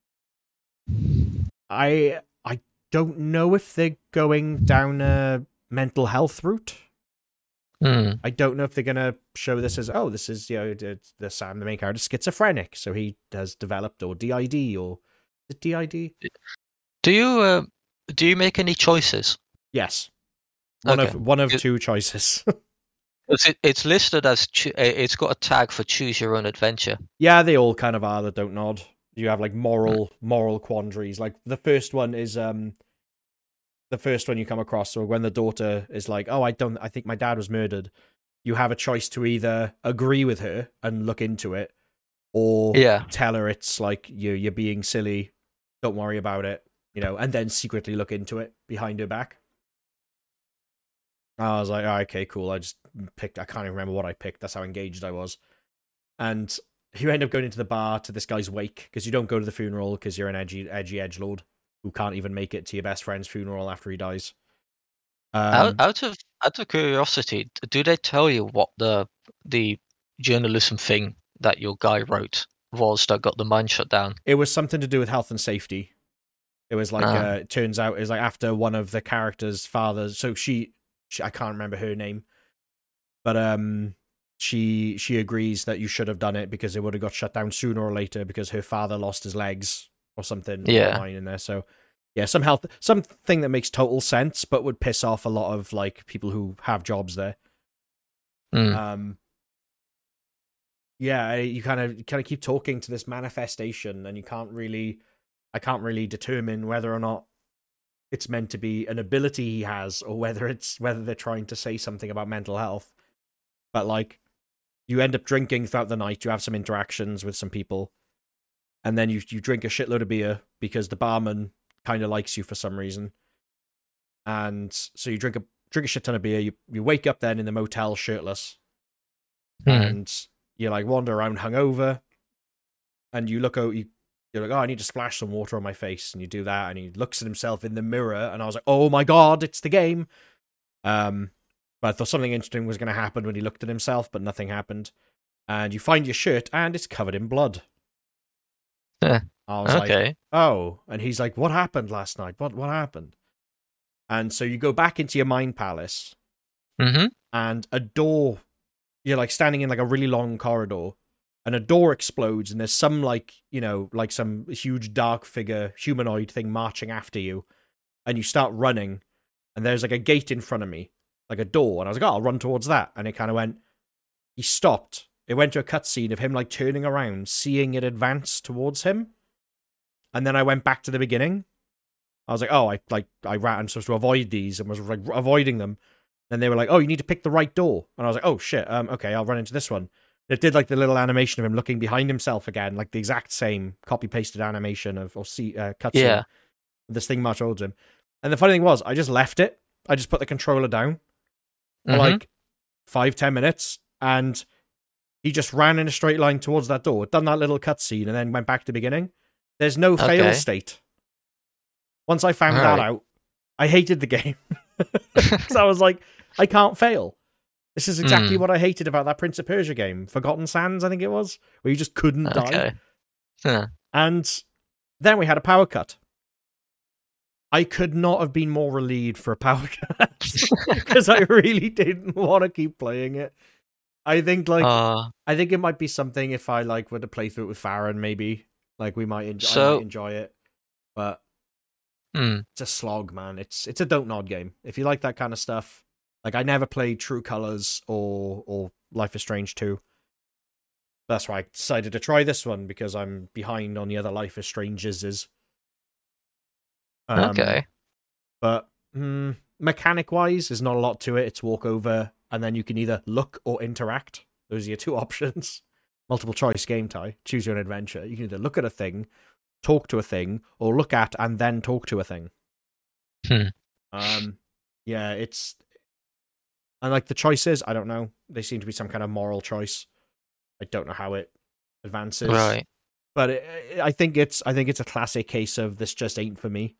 I I don't know if they're going down a mental health route. Hmm. I don't know if they're gonna show this as oh, this is you know the Sam, the main character, schizophrenic, so he has developed or DID or is it DID? Do you uh, do you make any choices? Yes, one Okay. of one of two choices. It's, it, it's listed as uh, it's got a tag for choose your own adventure. yeah, they all kind of are that don't nod. You have like moral moral quandaries. Like the first one is um the first one you come across. So when the daughter is like, "Oh, I don't, I think my dad was murdered," you have a choice to either agree with her and look into it, or Yeah. tell her it's like you you're being silly, don't worry about it, you know, and then secretly look into it behind her back. I was like, oh, okay, cool. I just picked. I can't even remember what I picked. That's how engaged I was. And you end up going into the bar to this guy's wake because you don't go to the funeral because you're an edgy, edgy edge lord who can't even make it to your best friend's funeral after he dies. Um, out, out of out of curiosity, do they tell you what the the journalism thing that your guy wrote was that got the mine shut down? it was something to do with health and safety. It was like, Ah. uh, it turns out, it was like after one of the characters' fathers. So she, she, I can't remember her name, but um, she she agrees that you should have done it because it would have got shut down sooner or later because her father lost his legs or something. Yeah. in there. So yeah, some health, something that makes total sense, but would piss off a lot of like people who have jobs there. Hmm. Um, yeah, you kind of kind of keep talking to this manifestation, and you can't really, I can't really determine whether or not it's meant to be an ability he has, or whether it's whether they're trying to say something about mental health. But like, you end up drinking throughout the night. You have some interactions with some people, and then you you drink a shitload of beer because the barman kind of likes you for some reason. And so you drink a drink a shit ton of beer. You you wake up then in the motel shirtless, Hmm. and you like wander around hungover, and you look out. You you're like, oh, I need to splash some water on my face, and you do that, and he looks at himself in the mirror, and I was like, oh my god, it's the game. Um, but I thought something interesting was going to happen when he looked at himself, but nothing happened. And you find your shirt, and it's covered in blood. Yeah. I was like, oh and he's like what happened last night what what happened and so you go back into your mind palace hmm and a door you're like standing in like a really long corridor and a door explodes and there's some like you know like some huge dark figure humanoid thing marching after you and you start running and there's like a gate in front of me like a door and i was like oh i'll run towards that and it kind of went he stopped. It went to a cutscene of him like turning around seeing it advance towards him and then i went back to the beginning. I was like oh i like i ran i'm supposed to avoid these and was like avoiding them. And they were like, "Oh, you need to pick the right door," and I was like, "Oh shit, um, okay, I'll run into this one." It did like the little animation of him looking behind himself again, like the exact same copy pasted animation of or see uh, cutscene. Yeah. This thing marched towards him, and the funny thing was, I just left it. I just put the controller down, for Mhm. like five, ten minutes, and he just ran in a straight line towards that door, done that little cutscene, and then went back to the beginning. There's no fail state. Once I found that Alright. out, I hated the game. Because I was like, I can't fail. This is exactly Hmm. what I hated about that Prince of Persia game, Forgotten Sands, I think it was, where you just couldn't die. Huh. And then we had a power cut. I could not have been more relieved for a power cut because I really didn't want to keep playing it. I think like Uh, I think it might be something if I like were to play through it with Farron, maybe like we might enjoy, So- might enjoy it. But hmm. it's a slog, man. It's it's a don't nod game. If you like that kind of stuff, like I never played True Colors or or Life is Strange two. That's why I decided to try this one because I'm behind on the other Life is Stranges. Is okay. but mm, mechanic wise, there's not a lot to it. It's walk over, and then you can either look or interact. Those are your two options. Multiple choice game tie. Choose your own adventure. You can either look at a thing, talk to a thing, or look at and then talk to a thing. Hmm. Um, yeah, it's. And like the choices, I don't know. They seem to be some kind of moral choice. I don't know how it advances. Right. But it, I think it's I think it's a classic case of this just ain't for me.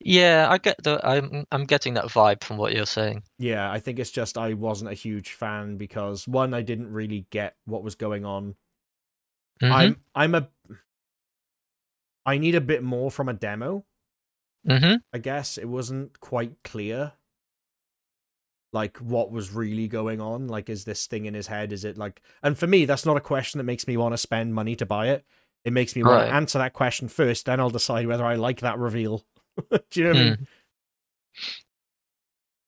Yeah, I get the. I'm I'm getting that vibe from what you're saying. Yeah, I think it's just I wasn't a huge fan because one, I didn't really get what was going on. Mhm. I'm I'm a I need a bit more from a demo. Mhm. I guess it wasn't quite clear like what was really going on. Like is this thing in his head? Is it like and for me that's not a question that makes me want to spend money to buy it. It makes me want Right. to answer that question first, then I'll decide whether I like that reveal. Do you know what I mean? Hmm.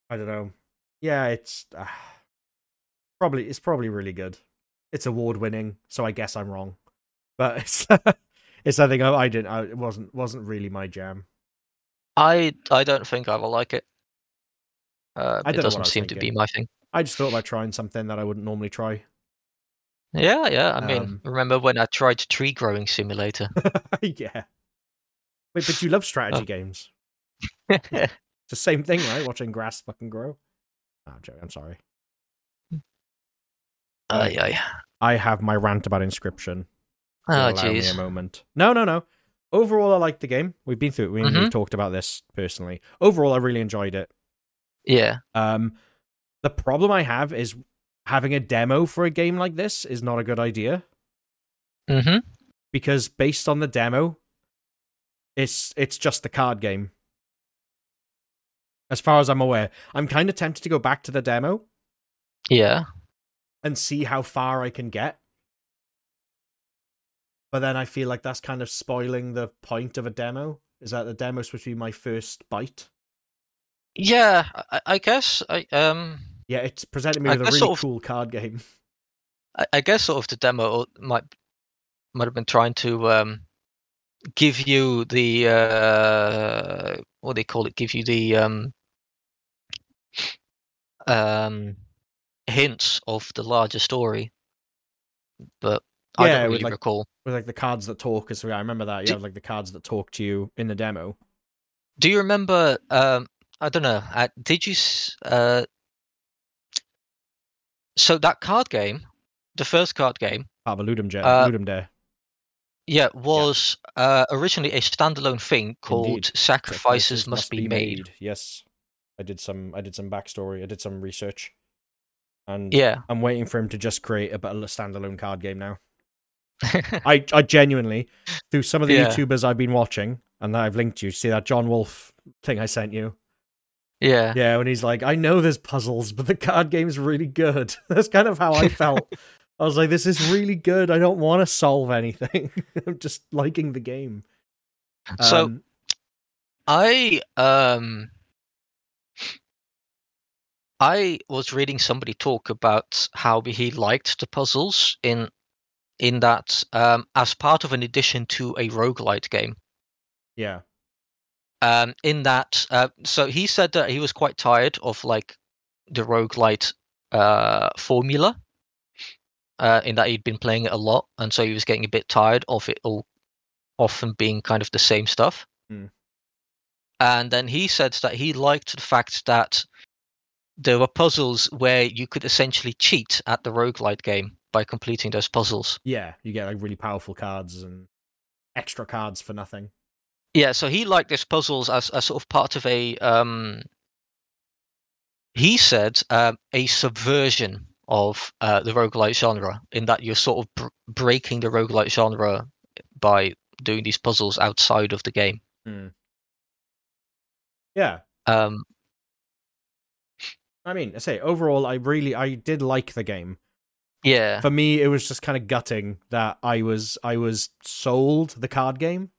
I don't know. Yeah, it's uh, probably it's probably really good. It's award winning, so I guess I'm wrong. But it's it's something I, I didn't. I, it wasn't wasn't really my jam. I I don't think I will like it. Uh, I it doesn't seem to be my thing. I just thought about trying something that I wouldn't normally try. Yeah, yeah. I mean, Um, remember when I tried Tree Growing Simulator? yeah. Wait, but you love strategy Oh. games. It's the same thing, right? Watching grass fucking grow. Oh, I'm joking. I'm sorry. uh, yeah, yeah. I have my rant about Inscryption. Oh, me a jeez. moment. No, no, no. Overall, I liked the game. We've been through. it. We, We've Mhm. talked about this personally. Overall, I really enjoyed it. Yeah. Um, the problem I have is having a demo for a game like this is not a good idea Mm-hmm. because based on the demo, it's it's just the card game. As far as I'm aware, I'm kind of tempted to go back to the demo Yeah. and see how far I can get. But then I feel like that's kind of spoiling the point of a demo. Is that the demo supposed to be my first bite? Yeah. I, I guess. I um. Yeah, it's presented me I with a guess really sort of- cool card game. I, I guess sort of the demo might might have been trying to um give you the uh what do they call it? Give you the um um hints of the larger story. But I Yeah, don't with, really like, recall. With like the cards that talk, so I remember that. You have like the cards that talk to you in the demo. Do you remember? Um, I don't know. Uh, did you? Uh, so that card game, the first card game, Part of a Ludum, Uh, Ludum Dare. yeah, was uh, originally a standalone thing called Indeed. "Sacrifices, Must, Be Made." Yes, I did some. I did some backstory. I did some research, and Yeah. I'm waiting for him to just create a, a standalone card game now. I, I genuinely, through some of the Yeah. YouTubers I've been watching, and that I've linked you. See that John Wolf thing I sent you? Yeah. Yeah, when he's like, I know there's puzzles, but the card game's really good. That's kind of how I felt. I was like, this is really good. I don't want to solve anything. I'm just liking the game. So Um, I um I was reading somebody talk about how he liked the puzzles in in that um as part of an addition to a roguelite game. yeah, Um in that uh, so he said that he was quite tired of like the roguelite uh formula. Uh in that he'd been playing it a lot and so he was getting a bit tired of it all often being kind of the same stuff. Hmm. And then he said that he liked the fact that there were puzzles where you could essentially cheat at the roguelite game by completing those puzzles. Yeah, you get like really powerful cards and extra cards for nothing. Yeah, so he liked these puzzles as, as sort of part of a um he said um, a subversion of uh, the roguelite genre in that you're sort of br- breaking the roguelite genre by doing these puzzles outside of the game. Yeah, Um I mean, I say overall, I really I did like the game. yeah. For me, it was just kind of gutting that I was I was sold the card game.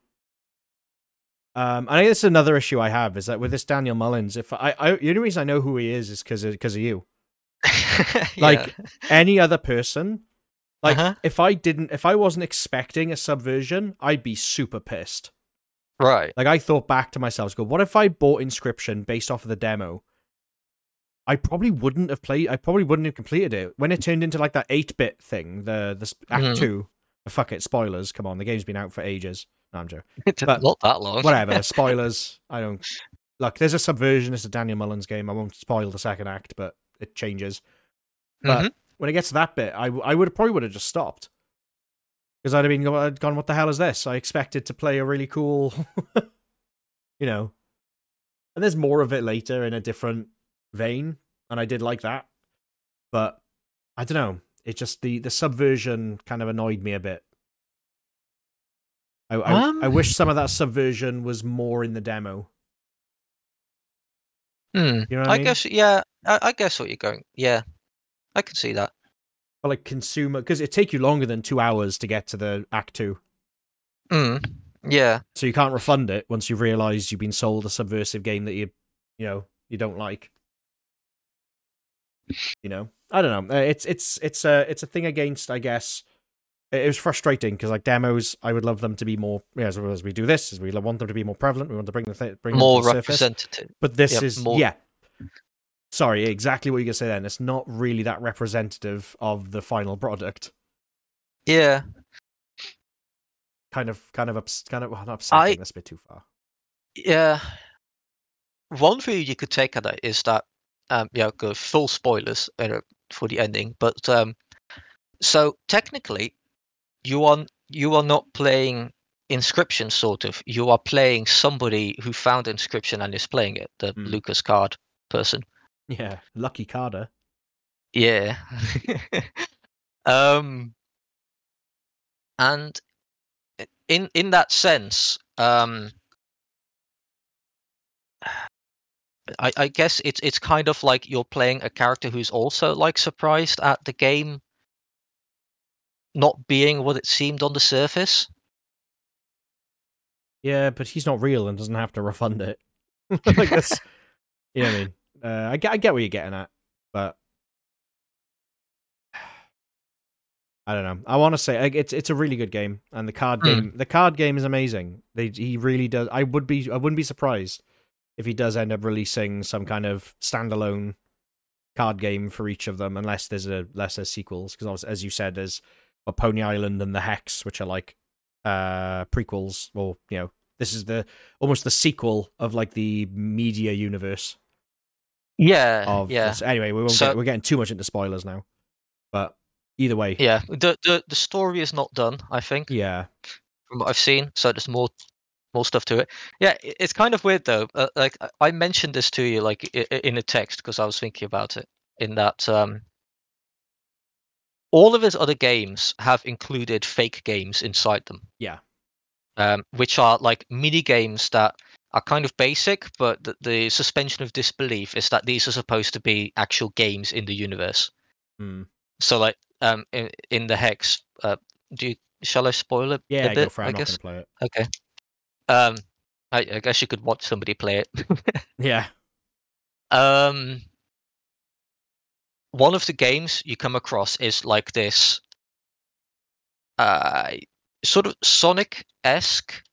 Um, and I guess another issue I have is that with this Daniel Mullins, if I, I the only reason I know who he is is because because of you. Like, Any other person, like Uh-huh. if I didn't, if I wasn't expecting a subversion, I'd be super pissed. Right. Like I thought back to myself, go, what if I bought Inscryption based off of the demo? I probably wouldn't have played. I probably wouldn't have completed it when it turned into like that eight bit thing. The the Act Mhm. Two. Fuck it, spoilers. Come on, the game's been out for ages. No, I'm joking. But- Not that long. Whatever, spoilers. I don't. Look, there's a subversion. It's a Daniel Mullins game. I won't spoil the second act, but it changes. But Mhm. when it gets to that bit, I I would probably would have just stopped because I'd have been I'd gone. What the hell is this? I expected to play a really cool, you know. And there's more of it later in a different vein, and I did like that. But I don't know. It just the the subversion kind of annoyed me a bit. I I, Um, I wish some of that subversion was more in the demo. Hmm. You know I, I mean? guess yeah. I, I guess what you're going. Yeah, I can see that. But like consumer, because it take you longer than two hours to get to the act two. Mm. Yeah. so you can't refund it once you've realized you've been sold a subversive game that you you know you don't like you know i don't know Uh, it's it's it's a it's a thing against i guess it was frustrating because like demos i would love them to be more yeah, as, as we do this as we want them to be more prevalent we want to bring the th- bring More them to the surface representative. but this Yep, is more- yeah sorry exactly what you're gonna say then it's not really that representative of the final product Yeah. kind of kind of ups, kind of well, not upsetting I- that's a bit too far Yeah. One view you could take at it is that, um, yeah, go full spoilers uh, for the ending, but um, so technically, you are you are not playing Inscryption, sort of. You are playing somebody who found Inscryption and is playing it, the Hmm. Luke Carder person. yeah Luke Carder Yeah. um and in in that sense, um I, I guess it's it's kind of like you're playing a character who's also like surprised at the game not being what it seemed on the surface. Yeah, but he's not real and doesn't have to refund it. like you know what I mean. Uh, I get, I get what you're getting at, but I don't know. I want to say like, it's it's a really good game, and the card Hmm. game, the card game is amazing. They he really does. I would be, I wouldn't be surprised if he does end up releasing some kind of standalone card game for each of them, unless there's a lesser sequels. Because as you said, there's a Pony Island and the Hex, which are like uh prequels, or you know, this is the almost the sequel of like the media universe Yeah. of yeah. this. Anyway, we won't So- get, we're getting too much into spoilers now, but either way, Yeah. The, the the story is not done, I think. yeah, from what I've seen. So there's more more stuff to it. Yeah, it's kind of weird though. Uh, like I- mentioned this to you like in a text because I was thinking about it. In that um, all of his other games have included fake games inside them. Yeah. Um, which are like mini games that are kind of basic, but the, the suspension of disbelief is that these are supposed to be actual games in the universe. Hmm. So like um, in, in the hex, uh, do you, shall I spoil it? yeah. a bit, for it. I I'm not guess. play it. Okay. Um, I, I guess you could watch somebody play it. Yeah, um, one of the games you come across is like this, uh, sort of Sonic esque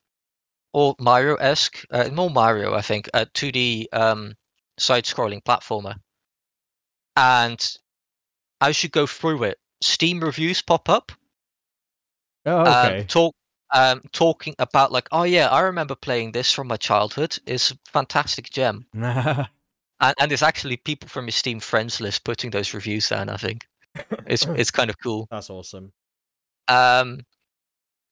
or Mario esque, uh, more Mario, I think, uh, 2D um, side scrolling platformer. And as you go through it, Steam reviews pop up oh, um, talk um, talking about like, oh yeah, I remember playing this from my childhood. It's a fantastic gem. and, and it's actually people from your Steam friends list putting those reviews down. I think it's it's kind of cool. That's awesome. Um,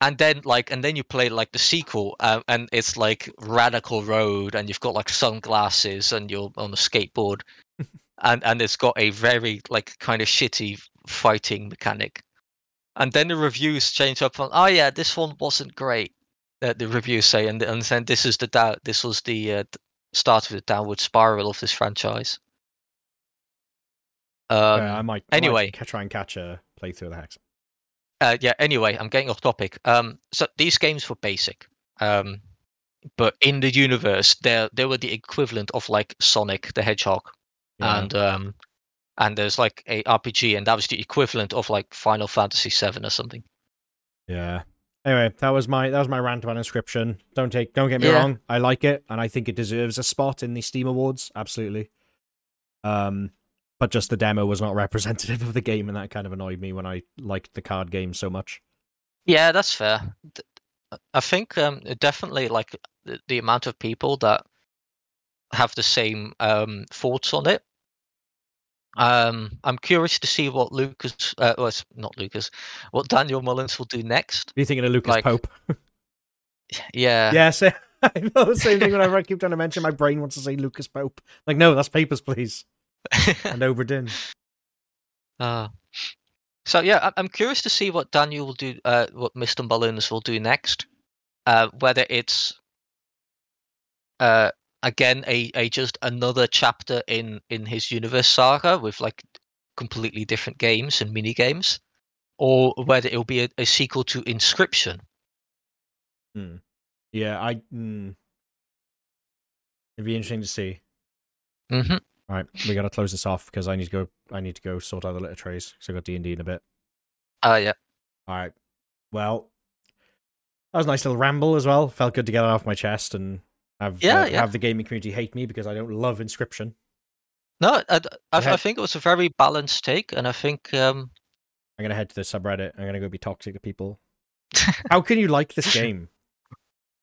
and then like and then you play like the sequel, uh, and it's like Radical Road, and you've got like sunglasses, and you're on a skateboard, and and it's got a very like kind of shitty fighting mechanic. And then the reviews change up on, oh yeah, this one wasn't great. Uh, the reviews say, and and then this is the doubt. This was the uh, start of the downward spiral of this franchise. Um, Yeah, I might I might anyway. try and catch a playthrough of the Hex. uh, yeah. Anyway, I'm getting off topic. Um, so these games were basic. Um, but in the universe, they they were the equivalent of like Sonic the Hedgehog, Yeah. and um, and there's like a RPG, and that was the equivalent of like Final Fantasy VII or something. Yeah. Anyway, that was my that was my rant about Inscryption. Don't take don't get me Yeah. wrong. I like it and I think it deserves a spot in the Steam Awards, absolutely. Um but just the demo was not representative of the game and that kind of annoyed me when I liked the card game so much. Yeah, that's fair. I think um, definitely like the, the amount of people that have the same um, thoughts on it. Um, I'm curious to see what Lucas, uh, well, not Lucas, what Daniel Mullins will do next. Are you thinking of Lucas Like- Pope? Yeah, yeah, sa- I know the same thing whenever I keep trying to mention my brain wants to say Lucas Pope. Like, no, that's papers, please. And Obra Dinn. Uh, so yeah, I- I'm curious to see what Daniel will do, uh, what Mr. Mullins will do next. Uh, whether it's uh, again a, a just another chapter in in his universe saga with like completely different games and mini games, or whether it'll be a, a sequel to Inscryption. Hmm. Yeah, I. Mm, it'd be interesting to see. hmm All right, we got to close this off because I need to go. I need to go sort out the litter trays. because I got D and D in a bit. Uh, yeah. All right. Well, that was a nice little ramble as well. Felt good to get it off my chest and have Yeah, uh, yeah. have the gaming community hate me because I don't love Inscryption. No, I, I, I think it was a very balanced take, and I think um, I'm gonna head to the subreddit. I'm gonna go be toxic to people. How can you like this game?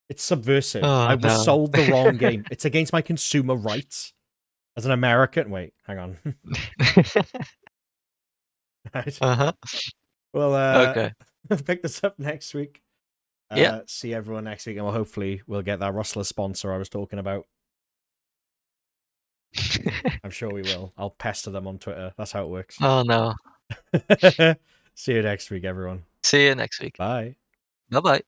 It's subversive. Oh, I was no. sold the wrong game. It's against my consumer rights as an American. Wait, hang on. Right. uh-huh. Well, uh, okay. pick this up next week. Uh, Yeah. See everyone next week, and we'll hopefully we'll get that Rustler sponsor I was talking about. I'm sure we will. I'll pester them on Twitter. That's how it works. oh no. See you next week, everyone. See you next week. Bye. Bye bye.